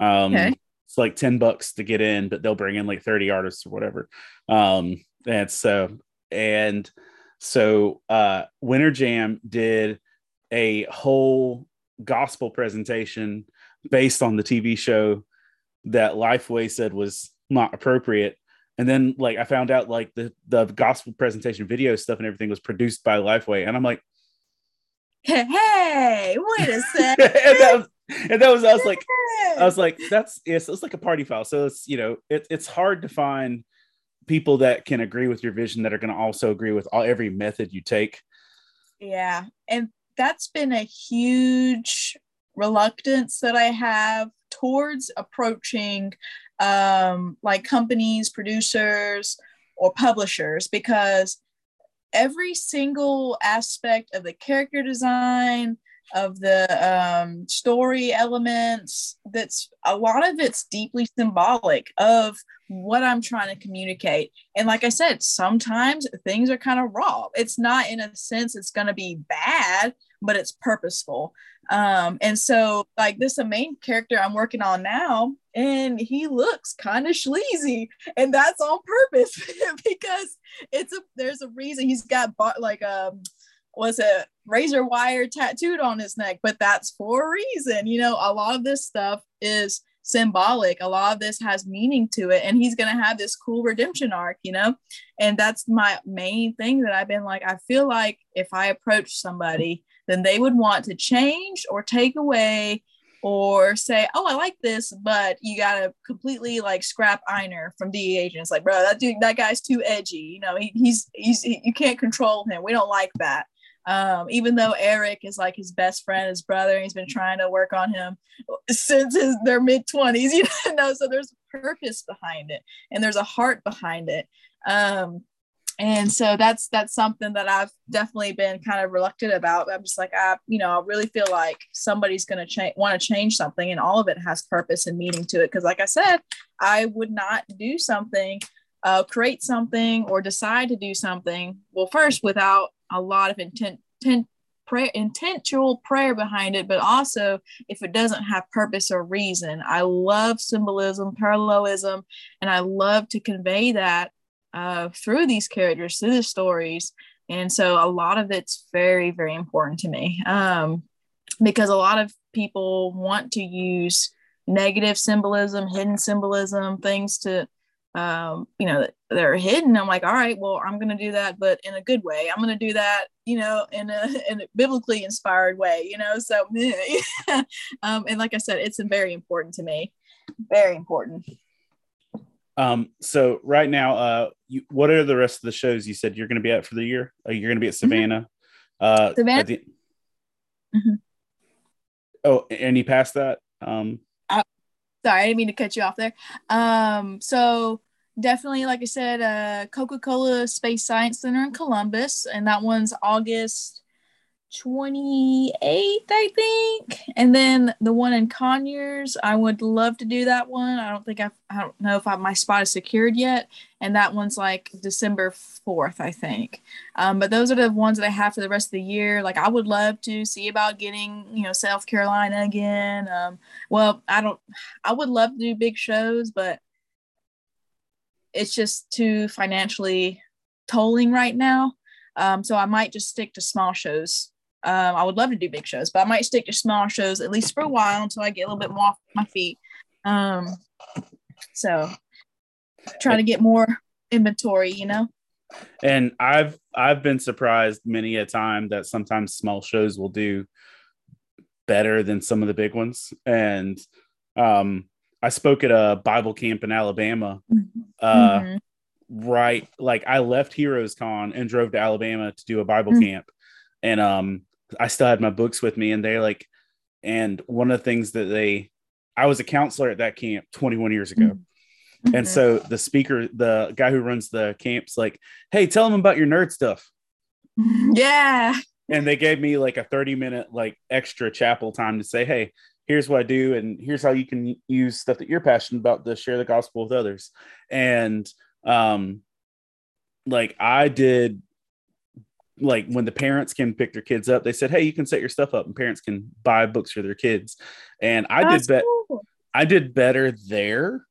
Speaker 1: Um
Speaker 2: Okay.
Speaker 1: it's like 10 bucks to get in, but they'll bring in like 30 artists or whatever. Um and so and so uh Winter Jam did a whole gospel presentation based on the TV show that Lifeway said was not appropriate. And then like I found out like the the gospel presentation video stuff and everything was produced by Lifeway. And I'm like,
Speaker 2: Hey, wait a
Speaker 1: and that was and that was I was like I was like that's it's, it's like a party file. So it's you know it, it's hard to find people that can agree with your vision that are going to also agree with all every method you take.
Speaker 2: Yeah. And that's been a huge reluctance that I have towards approaching um, like companies, producers, or publishers because every single aspect of the character design, of the um, story elements, that's a lot of it's deeply symbolic of what I'm trying to communicate. And like I said, sometimes things are kind of raw. It's not in a sense it's going to be bad, but it's purposeful. Um, and so, like, this is a main character I'm working on now, and he looks kind of sleazy, and that's on purpose because it's a there's a reason he's got bar- like um was a razor wire tattooed on his neck, but that's for a reason. You know, a lot of this stuff is symbolic. A lot of this has meaning to it, and he's gonna have this cool redemption arc, you know. And that's my main thing that I've been like. I feel like if I approach somebody, then they would want to change or take away or say, "Oh, I like this," but you gotta completely like scrap Einer from DEH, and it's like, bro, that dude, that guy's too edgy. You know, he, he's he's he, you can't control him. We don't like that. Um, even though Eric is like his best friend, his brother, he's been trying to work on him since his their mid twenties. You know, so there's purpose behind it, and there's a heart behind it. Um, and so that's that's something that I've definitely been kind of reluctant about. I'm just like, I, you know, I really feel like somebody's going to change, want to change something, and all of it has purpose and meaning to it. Because, like I said, I would not do something, uh, create something, or decide to do something. Well, first, without a lot of intent, intent prayer, intentional prayer behind it, but also if it doesn't have purpose or reason. I love symbolism, parallelism, and I love to convey that uh, through these characters, through the stories. And so a lot of it's very, very important to me um, because a lot of people want to use negative symbolism, hidden symbolism, things to, um, you know, that they're hidden. I'm like, all right, well, I'm going to do that, but in a good way. I'm going to do that, you know, in a, in a biblically inspired way, you know. So, um, and like I said, it's very important to me. Very important.
Speaker 1: Um, so right now, uh, you, what are the rest of the shows you said you're going to be at for the year? Uh, you're going to be at Savannah. Uh,
Speaker 2: Savannah?
Speaker 1: the-
Speaker 2: Mhm.
Speaker 1: Oh, and you passed that. Um,
Speaker 2: sorry, I didn't mean to cut you off there. Um, so definitely, like I said, uh, Coca Cola Space Science Center in Columbus, and that one's August 28th, I think. And then the one in Conyers, I would love to do that one. I don't think I've, I don't know if I, my spot is secured yet. And that one's like December 4th, I think. Um, but those are the ones that I have for the rest of the year. Like I would love to see about getting, you know, South Carolina again. Um, well, I don't, I would love to do big shows, but it's just too financially tolling right now. Um, so I might just stick to small shows. Um, I would love to do big shows, but I might stick to small shows at least for a while until I get a little bit more off my feet. Um, so try to get more inventory, you know.
Speaker 1: and I've I've been surprised many a time that sometimes small shows will do better than some of the big ones. And um, I spoke at a Bible camp in Alabama. Uh,
Speaker 2: Mhm.
Speaker 1: right like i left heroes con and drove to alabama to do a bible
Speaker 2: Mm.
Speaker 1: camp and um I still had my books with me and they're like and one of the things that they I was a counselor at that camp 21 years ago. Mm-hmm. And so the speaker, the guy who runs the camps, like, hey, tell them about your nerd stuff.
Speaker 2: Yeah.
Speaker 1: And they gave me like a 30 minute like extra chapel time to say, hey, here's what I do, and here's how you can use stuff that you're passionate about to share the gospel with others. And um like I did like when the parents can pick their kids up, they said, Hey, you can set your stuff up and parents can buy books for their kids. And I That's did bet cool. I did better there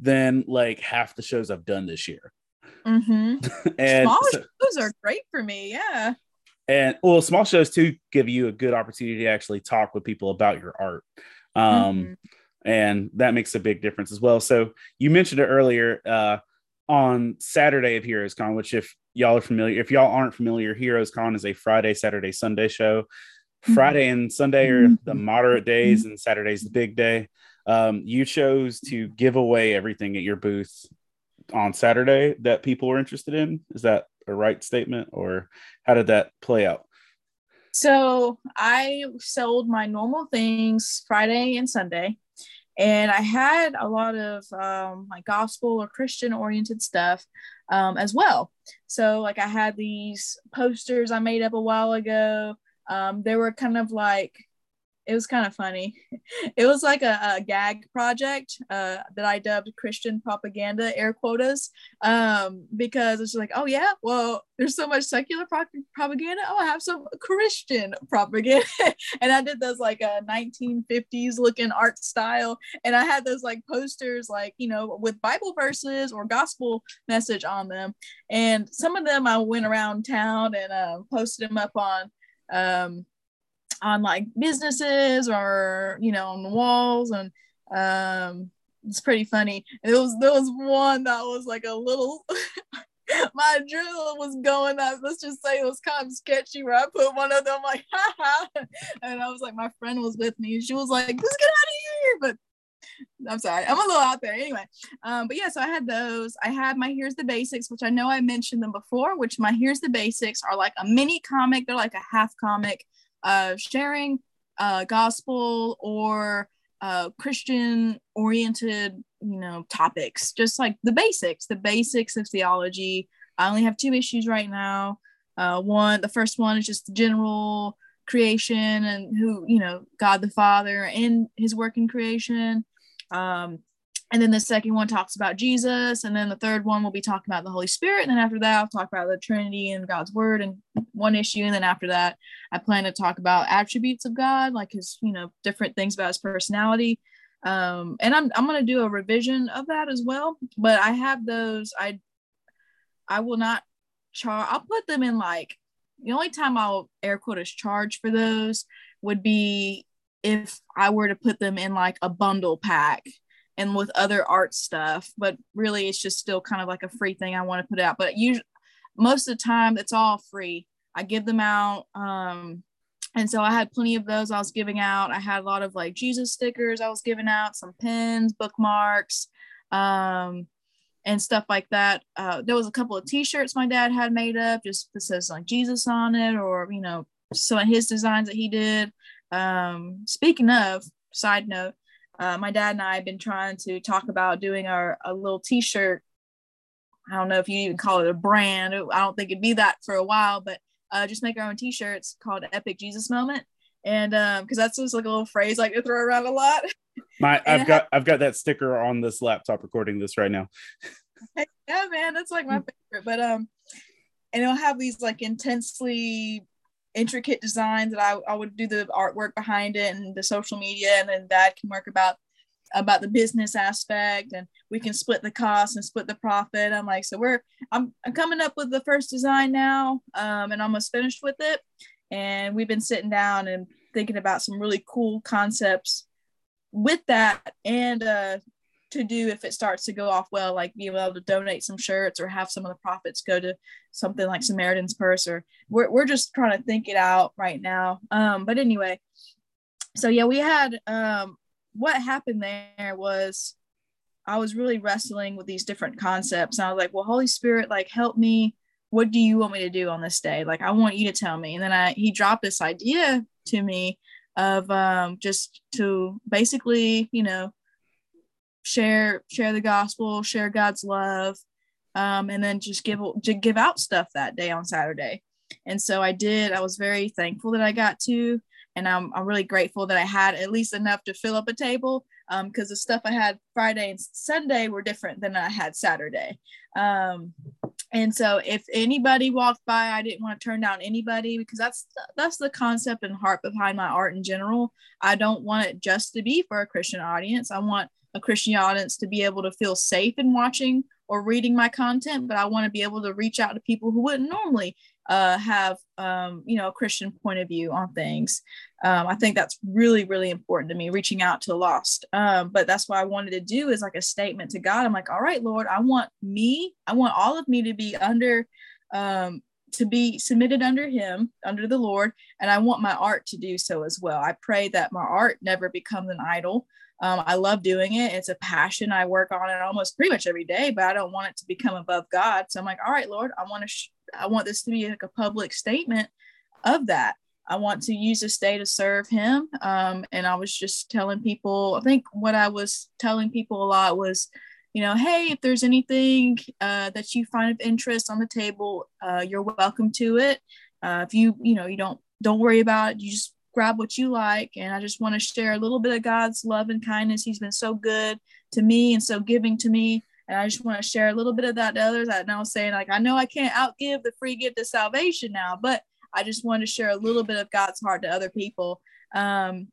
Speaker 1: than like half the shows I've done this year.
Speaker 2: Mm-hmm. and small so, shows are great for me. Yeah.
Speaker 1: And well, small shows too give you a good opportunity to actually talk with people about your art. Um, mm-hmm. and that makes a big difference as well. So you mentioned it earlier, uh, on Saturday of Heroes Con, which if y'all are familiar, if y'all aren't familiar, Heroes Con is a Friday, Saturday, Sunday show. Mm-hmm. Friday and Sunday are the mm-hmm. moderate days, and Saturday's the big day. Um, you chose to give away everything at your booth on Saturday that people were interested in. Is that a right statement, or how did that play out?
Speaker 2: So I sold my normal things Friday and Sunday and I had a lot of um, like gospel or Christian oriented stuff um, as well. So like I had these posters I made up a while ago. Um, they were kind of like it was kind of funny. It was like a, a gag project uh, that I dubbed Christian propaganda air quotas um, because it's like, oh yeah, well, there's so much secular pro- propaganda. Oh, I have some Christian propaganda, and I did those like a 1950s looking art style, and I had those like posters like you know with Bible verses or gospel message on them, and some of them I went around town and uh, posted them up on. Um, on like businesses or you know on the walls and um it's pretty funny it was there was one that was like a little my adrenaline was going up let's just say it was kind of sketchy where i put one of them like ha and i was like my friend was with me she was like let's get out of here but I'm sorry, I'm a little out there anyway. Um, but yeah, so I had those. I had my Here's the Basics, which I know I mentioned them before, which my Here's the Basics are like a mini comic. They're like a half comic uh, sharing uh, gospel or uh, Christian oriented, you know, topics, just like the basics, the basics of theology. I only have two issues right now. Uh, one, the first one is just general creation and who, you know, God the Father and his work in creation. Um, and then the second one talks about Jesus. And then the third one will be talking about the Holy Spirit. And then after that, I'll talk about the Trinity and God's Word and one issue. And then after that, I plan to talk about attributes of God, like his, you know, different things about his personality. Um, and I'm, I'm to do a revision of that as well. But I have those. I, I will not charge, I'll put them in like, the only time I'll air quotes charge for those would be if I were to put them in like a bundle pack and with other art stuff but really it's just still kind of like a free thing i want to put out but usually most of the time it's all free. I give them out um and so i had plenty of those i was giving out. I had a lot of like jesus stickers i was giving out some pins bookmarks um and stuff like that. Uh, there was a couple of t-shirts my dad had made up just that says like jesus on it or you know some of his designs that he did. Um speaking of side note uh, my dad and I have been trying to talk about doing our a little T-shirt. I don't know if you even call it a brand. I don't think it'd be that for a while, but uh, just make our own T-shirts called Epic Jesus Moment, and because um, that's just like a little phrase I like to throw around a lot.
Speaker 1: My, I've got I've got that sticker on this laptop recording this right now.
Speaker 2: yeah, man, that's like my favorite. But um, and it'll have these like intensely intricate designs that I, I would do the artwork behind it and the social media and then dad can work about about the business aspect and we can split the cost and split the profit. I'm like so we're i'm, I'm coming up with the first design now um, and almost finished with it. And we've been sitting down and thinking about some really cool concepts with that and uh, to do if it starts to go off well, like being able to donate some shirts or have some of the profits go to something like Samaritan's Purse, or we're, we're just trying to think it out right now. Um, but anyway, so yeah, we had um, what happened there was I was really wrestling with these different concepts. And I was like, well, Holy Spirit, like help me what do you want me to do on this day? Like, I want you to tell me. And then I, he dropped this idea to me of um, just to basically, you know, share, share the gospel, share God's love, um, and then just give, just give out stuff that day on Saturday. And so I did. I was very thankful that I got to, and I'm, I'm really grateful that I had at least enough to fill up a table because um, the stuff I had Friday and Sunday were different than I had Saturday. Um, and so if anybody walked by, I didn't want to turn down anybody because that's that's the concept and heart behind my art in general. I don't want it just to be for a Christian audience. I want a Christian audience to be able to feel safe in watching or reading my content, but I want to be able to reach out to people who wouldn't normally uh, have um, you know a Christian point of view on things. Um, I think that's really really important to me, reaching out to the lost. Um, but that's what I wanted to do is like a statement to God. I'm like, all right, Lord, I want me, I want all of me to be under. Um, to be submitted under him under the lord and i want my art to do so as well i pray that my art never becomes an idol um, I love doing it. It's a passion. I work on it almost pretty much every day, but I don't want it to become above God. So I'm like, all right, Lord, I want to, sh- I want this to be like a public statement of that. I want to use this day to serve Him. Um, and I was just telling people, I think what I was telling people a lot was, you know, hey, if there's anything uh, that you find of interest on the table, uh, you're welcome to it. Uh, if you, you know, you don't don't worry about it. You just grab what you like. And I just want to share a little bit of God's love and kindness. He's been so good to me and so giving to me. And I just want to share a little bit of that to others. And I know saying like I know I can't outgive the free gift of salvation now, but I just want to share a little bit of God's heart to other people. Um,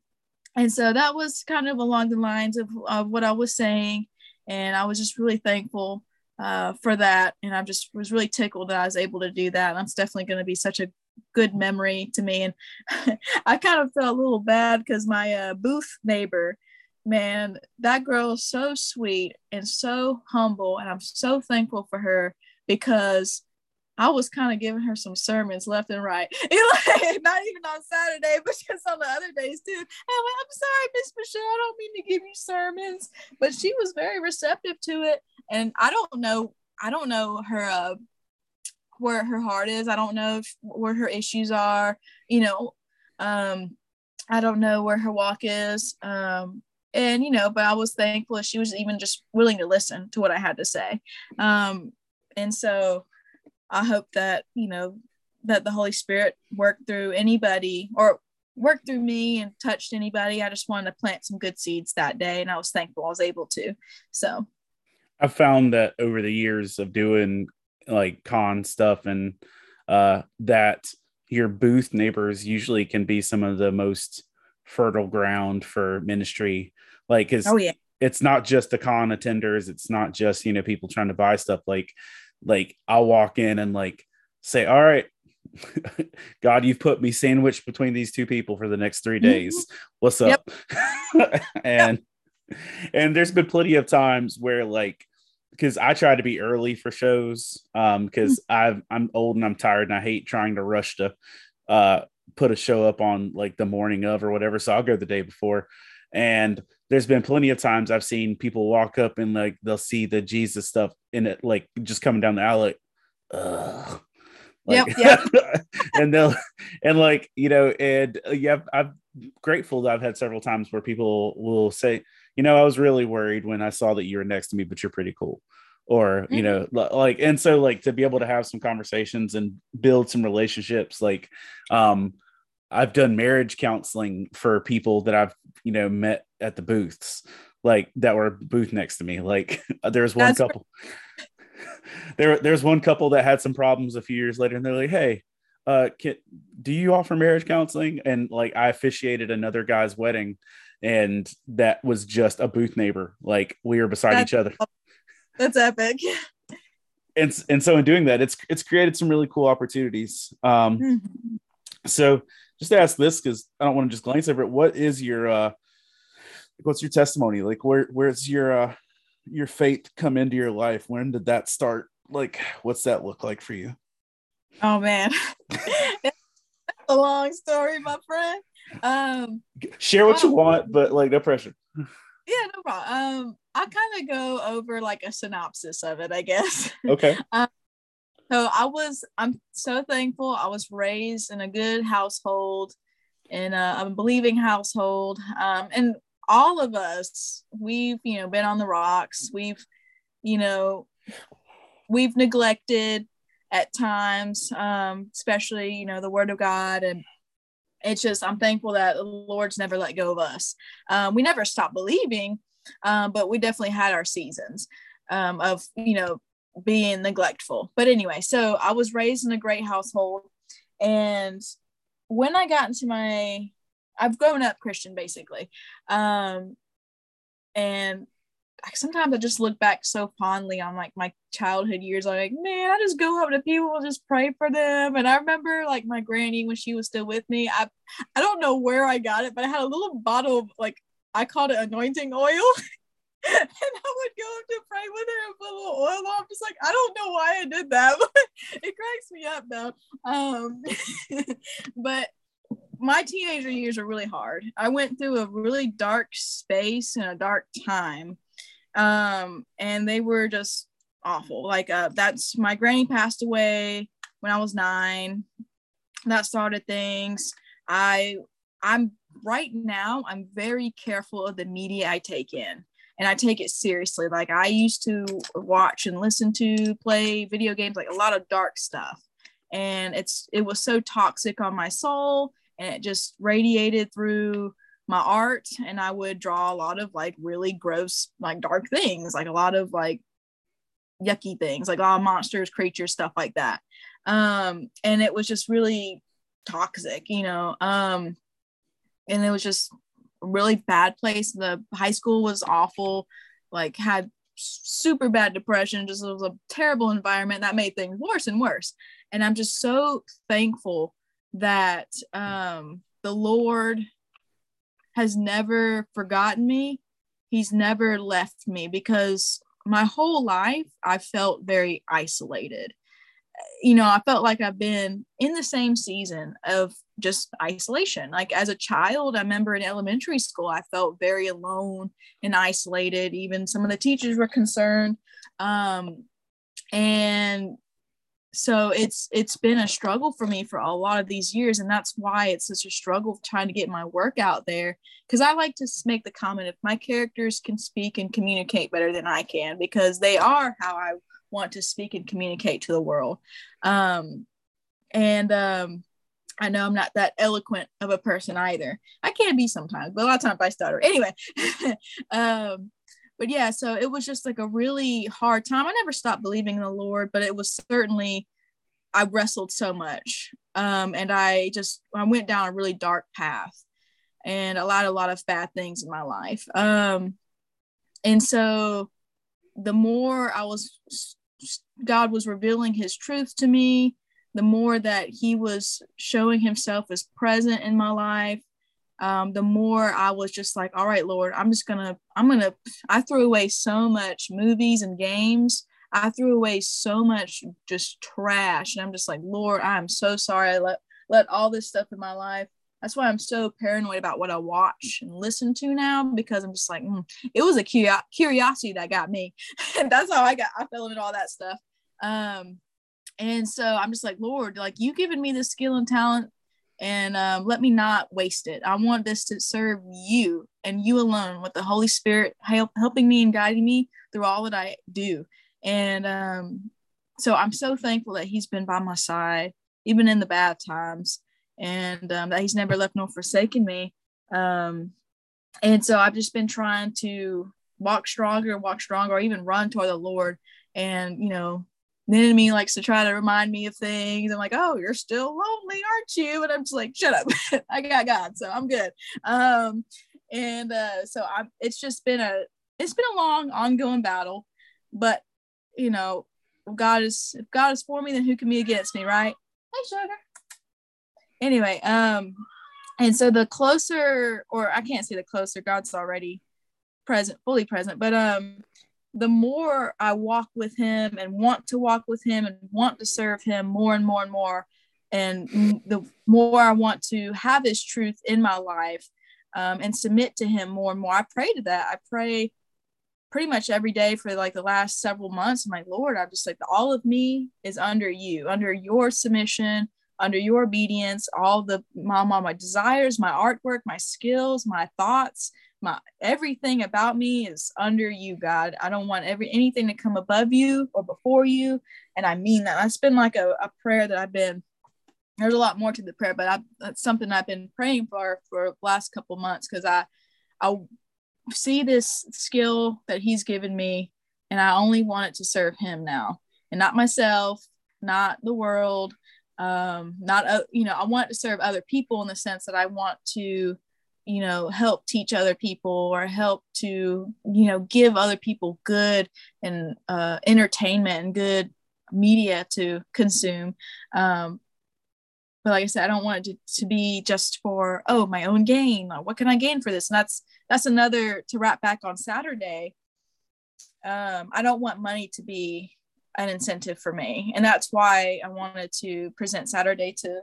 Speaker 2: and so that was kind of along the lines of, of what I was saying. And I was just really thankful uh, for that. And I just was really tickled that I was able to do that. And that's definitely going to be such a good memory to me. And I kind of felt a little bad because my uh, booth neighbor, man, that girl is so sweet and so humble. And I'm so thankful for her because I was kind of giving her some sermons left and right. not even on Saturday, but just on the other days too. And I'm like, I'm sorry, Miss Michelle, I don't mean to give you sermons. But she was very receptive to it. And I don't know, I don't know her uh, where her heart is. I don't know if, where her issues are. You know, um, I don't know where her walk is. Um, and you know, but I was thankful she was even just willing to listen to what I had to say. Um, and so I hope that you know that the Holy Spirit worked through anybody or worked through me and touched anybody. I just wanted to plant some good seeds that day, and I was thankful I was able to. So
Speaker 1: I found that over the years of doing like con stuff and uh, that your booth neighbors usually can be some of the most fertile ground for ministry. Like cause oh yeah. it's not just the con attenders it's not just you know people trying to buy stuff. Like like i'll walk in and like say all right god you've put me sandwiched between these two people for the next three mm-hmm. days. What's up? Yep. and and there's been plenty of times where like because I try to be early for shows um because I've I'm old and I'm tired and I hate trying to rush to uh put a show up on like the morning of or whatever. So I'll go the day before. And there's been plenty of times I've seen people walk up and like they'll see the Jesus stuff in it, like just coming down the aisle, like, Like, yep, yep. and they'll and like you know and uh, yeah I'm grateful that I've had several times where people will say you know, I was really worried when I saw that you were next to me, but you're pretty cool. Or, mm-hmm. you know, like, and so like to be able to have some conversations and build some relationships, like, um, I've done marriage counseling for people that I've, you know, met at the booths, like that were booth next to me. Like there was one That's couple, there, there's one couple that had some problems a few years later and they're like, Hey, uh, can, do you offer marriage counseling? And like, I officiated another guy's wedding and that was just a booth neighbor. Like we were beside that's, each other.
Speaker 2: That's epic.
Speaker 1: and and so in doing that, it's it's created some really cool opportunities. Um, mm-hmm. so just to ask this because I don't want to just glance over it. What is your uh, what's your testimony like? Where where's your uh, your faith come into your life? When did that start? Like, what's that look like for you?
Speaker 2: Oh man, a long story, my friend. Um,
Speaker 1: Share what you want, but like no pressure.
Speaker 2: Yeah, no problem. Um, I kind of go over like a synopsis of it, I guess.
Speaker 1: Okay.
Speaker 2: um, So I was, I'm so thankful. I was raised in a good household, in a, a believing household, um, and all of us, we've, you know, been on the rocks. We've, you know, we've neglected at times, um, especially, you know, the Word of God. And it's just i'm thankful that the lord's never let go of us. Um, we never stopped believing um, but we definitely had our seasons um, of you know being neglectful. But anyway so i was raised in a great household. And when i got into my i've grown up christian basically. Um, and sometimes I just look back so fondly on like my childhood years. I'm like, man, I just go up to people and just pray for them. And I remember like my granny when she was still with me. I I don't know where I got it, but I had a little bottle of like I called it anointing oil. and I would go up to pray with her and put a little oil on. I'm just like, I don't know why I did that, but it cracks me up though. Um, but my teenager years are really hard. I went through a really dark space and a dark time um, and they were just awful. Like uh, that's my granny passed away when I was nine. That started things. I I'm right now I'm very careful of the media I take in and I take it seriously. Like I used to watch and listen to play video games, like a lot of dark stuff. And it's it was so toxic on my soul and it just radiated through my art and I would draw a lot of like really gross, like dark things, like a lot of like yucky things, like a lot of monsters, creatures, stuff like that. Um, and it was just really toxic, you know. Um, and it was just a really bad place. The high school was awful, like had super bad depression, just it was a terrible environment that made things worse and worse. And I'm just so thankful that um the Lord has never forgotten me. He's never left me because my whole life I felt very isolated. You know, I felt like I've been in the same season of just isolation. Like as a child, I remember in elementary school, I felt very alone and isolated. Even some of the teachers were concerned. Um, and so it's it's been a struggle for me for a lot of these years and that's why it's such a struggle trying to get my work out there because i like to make the comment if my characters can speak and communicate better than i can because they are how i want to speak and communicate to the world. Um, and um, i know i'm not that eloquent of a person either. I can be sometimes but a lot of times i stutter. Anyway um, but yeah, so it was just like a really hard time. I never stopped believing in the Lord, but it was certainly I wrestled so much. Um, and I just I went down a really dark path and a lot a lot of bad things in my life. Um, and so the more I was God was revealing his truth to me, the more that he was showing himself as present in my life, um, the more I was just like, all right, Lord, I'm just gonna, I'm gonna, I threw away so much movies and games. I threw away so much just trash. And I'm just like, Lord, I'm so sorry I let let all this stuff in my life. That's why I'm so paranoid about what I watch and listen to now because I'm just like, mm. it was a curiosity that got me. and that's how I got, I fell into all that stuff. Um, and so I'm just like, Lord, like you given me the skill and talent and um, let me not waste it. I want this to serve you and you alone, with the Holy Spirit help, helping me and guiding me through all that I do. And um, so I'm so thankful that He's been by my side, even in the bad times, and um, that He's never left nor forsaken me. Um, and so I've just been trying to walk stronger, walk stronger, or even run toward the Lord. And you know, the enemy likes to try to remind me of things. I'm like, oh, you're still lonely, aren't you? And I'm just like, shut up. I got God, so I'm good. Um, and uh, so I'm it's just been a it's been a long ongoing battle, but you know, God is if God is for me, then who can be against me, right? Hey, sugar. Anyway, um, and so the closer, or I can't say the closer, God's already present, fully present, but um the more I walk with him and want to walk with him and want to serve him more and more and more, and the more I want to have his truth in my life um, and submit to him more and more, I pray to that. I pray pretty much every day for like the last several months. Like, Lord, I'm just like, all of me is under you, under your submission, under your obedience, all the my, my, my desires, my artwork, my skills, my thoughts, my everything about me is under you, God. I don't want every anything to come above you or before you. And I mean that. That's been like a, a prayer that I've been there's a lot more to the prayer, but I, that's something I've been praying for for the last couple months because I I see this skill that he's given me and I only want it to serve him now and not myself, not the world, um, not, uh, you know, I want to serve other people in the sense that I want to, you know, help teach other people or help to, you know, give other people good and uh, entertainment and good media to consume. Um, but like I said, I don't want it to, to be just for oh my own gain. Like, what can I gain for this? And that's that's another to wrap back on Saturday. Um, I don't want money to be an incentive for me, and that's why I wanted to present Saturday to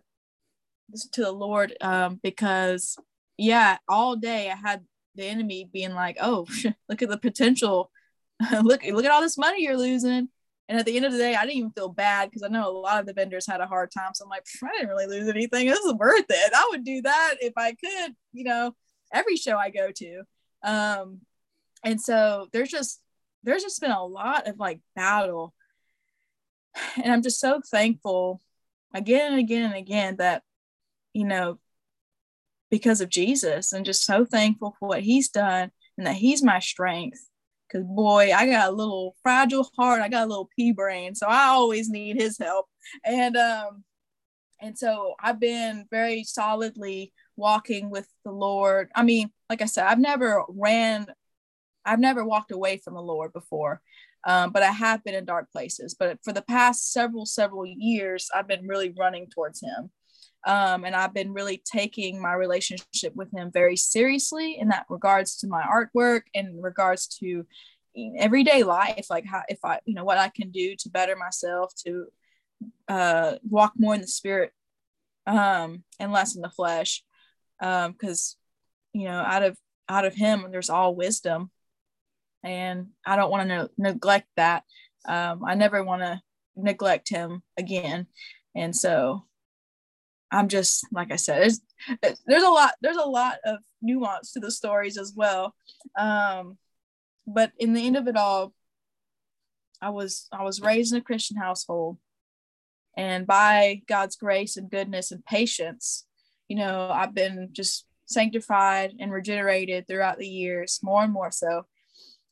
Speaker 2: to the Lord um, because yeah, all day I had the enemy being like, oh, look at the potential. look, look at all this money you're losing. And at the end of the day, I didn't even feel bad because I know a lot of the vendors had a hard time. So I'm like, I didn't really lose anything. This is worth it. I would do that if I could, you know, every show I go to. Um, and so there's just there's just been a lot of like battle. And I'm just so thankful again and again and again that, you know, because of Jesus and just so thankful for what he's done and that he's my strength Cause boy, I got a little fragile heart. I got a little pea brain, so I always need his help. And um, and so I've been very solidly walking with the Lord. I mean, like I said, I've never ran, I've never walked away from the Lord before, um, but I have been in dark places. But for the past several several years, I've been really running towards Him. Um, and I've been really taking my relationship with him very seriously in that regards to my artwork and in regards to everyday life, like how if I, you know, what I can do to better myself, to uh, walk more in the spirit um, and less in the flesh, because um, you know, out of out of him, there's all wisdom, and I don't want to neglect that. Um, I never want to neglect him again, and so I'm just like I said, there's there's a lot there's a lot of nuance to the stories as well. Um, but in the end of it all, I was I was raised in a Christian household, and by God's grace and goodness and patience, you know, I've been just sanctified and regenerated throughout the years, more and more so.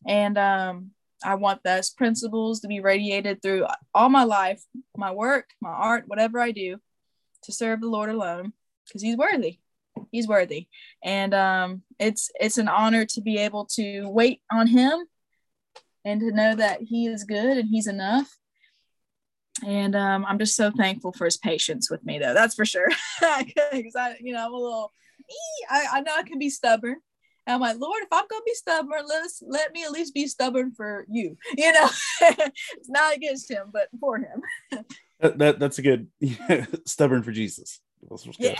Speaker 2: And um, I want those principles to be radiated through all my life, my work, my art, whatever I do to serve the Lord alone because he's worthy. He's worthy. And um, it's it's an honor to be able to wait on him and to know that he is good and he's enough. And um, I'm just so thankful for his patience with me, though. That's for sure. Because I, you know, I'm a little, I, I know I can be stubborn. And I'm like, Lord, if I'm gonna be stubborn, let's let me at least be stubborn for you. You know, it's not against him, but for him.
Speaker 1: That, that that's a good stubborn for Jesus. Yeah.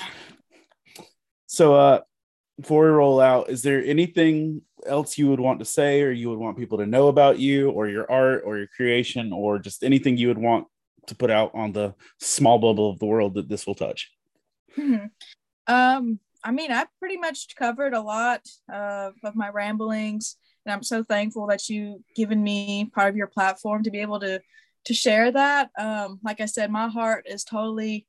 Speaker 1: So uh before we roll out, is there anything else you would want to say or you would want people to know about you or your art or your creation or just anything you would want to put out on the small bubble of the world that this will touch?
Speaker 2: Hmm. Um, I mean, I've pretty much covered a lot uh, of my ramblings, and I'm so thankful that you given me part of your platform to be able to to share that. Um, like I said, my heart is totally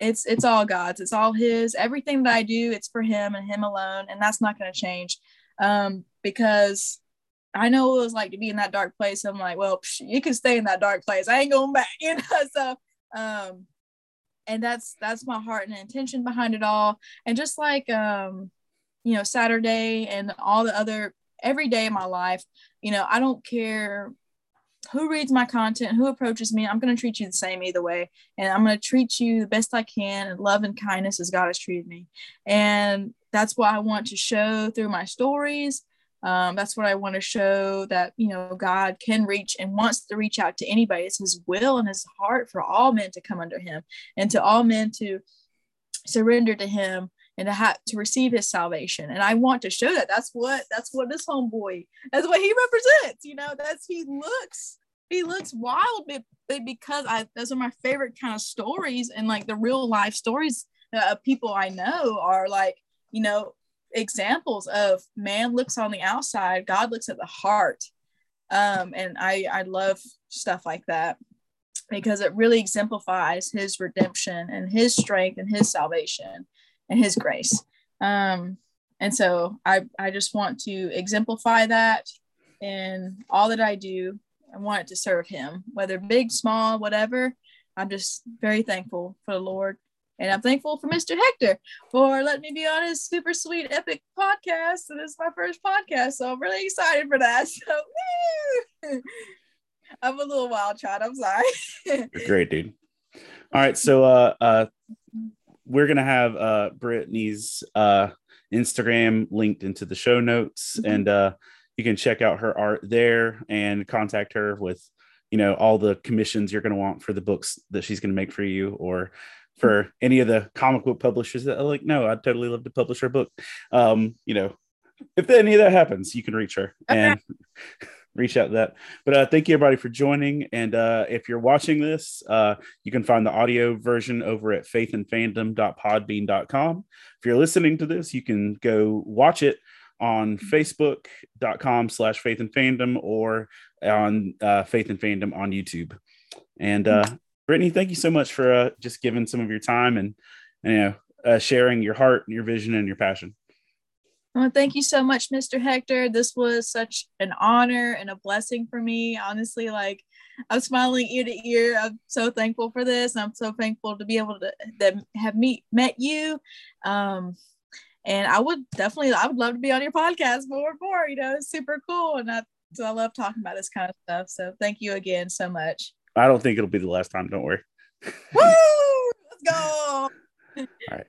Speaker 2: it's it's all God's. It's all His. Everything that I do, it's for Him and Him alone, and that's not going to change. Um, because I know what it was like to be in that dark place. I'm like, well, psh, you can stay in that dark place. I ain't going back, you know. So, um, and that's that's my heart and intention behind it all. And just like um, you know, Saturday and all the other every day of my life, you know, I don't care who reads my content, who approaches me, I'm going to treat you the same either way. And I'm going to treat you the best I can and love and kindness as God has treated me. And that's what I want to show through my stories. Um, that's what I want to show that, you know, God can reach and wants to reach out to anybody. It's his will and his heart for all men to come under him and to all men to surrender to him and to have to receive his salvation. And I want to show that. That's what that's what this homeboy, that's what he represents. You know, that's he looks he looks wild because I those are my favorite kind of stories and like the real life stories of people I know are like, you know, examples of man looks on the outside, God looks at the heart. Um, and I I love stuff like that because it really exemplifies his redemption and his strength and his salvation and his grace. Um, and so I, I just want to exemplify that in all that I do. I want to serve him, whether big, small, whatever. I'm just very thankful for the Lord. And I'm thankful for Mr. Hector for letting me be on his super sweet, epic podcast. And it's my first podcast. So I'm really excited for that. So I'm a little wild child. I'm sorry.
Speaker 1: great, dude. All right. So uh uh we're gonna have uh Brittany's uh Instagram linked into the show notes, mm-hmm. and uh you can check out her art there and contact her with you know all the commissions you're gonna want for the books that she's gonna make for you or for any of the comic book publishers that are like, no, I'd totally love to publish her book. Um, you know, if any of that happens, you can reach her and reach out to that. But uh, thank you everybody for joining. And uh, if you're watching this, uh, you can find the audio version over at faithandfandom.podbean.com. If you're listening to this, you can go watch it on facebook.com slash faith and fandom or on uh, faith and fandom on YouTube. And uh, Brittany, thank you so much for uh, just giving some of your time and, you know, uh, sharing your heart, and your vision, and your passion.
Speaker 2: Well, thank you so much, Mr. Hector. This was such an honor and a blessing for me. Honestly, like I'm smiling ear to ear. I'm so thankful for this. I'm so thankful to be able to that have meet met you. Um, and I would definitely, I would love to be on your podcast more and more. You know, it's super cool, and I, so I love talking about this kind of stuff. So thank you again so much.
Speaker 1: I don't think it'll be the last time. Don't worry.
Speaker 2: Woo! Let's go.
Speaker 1: All right.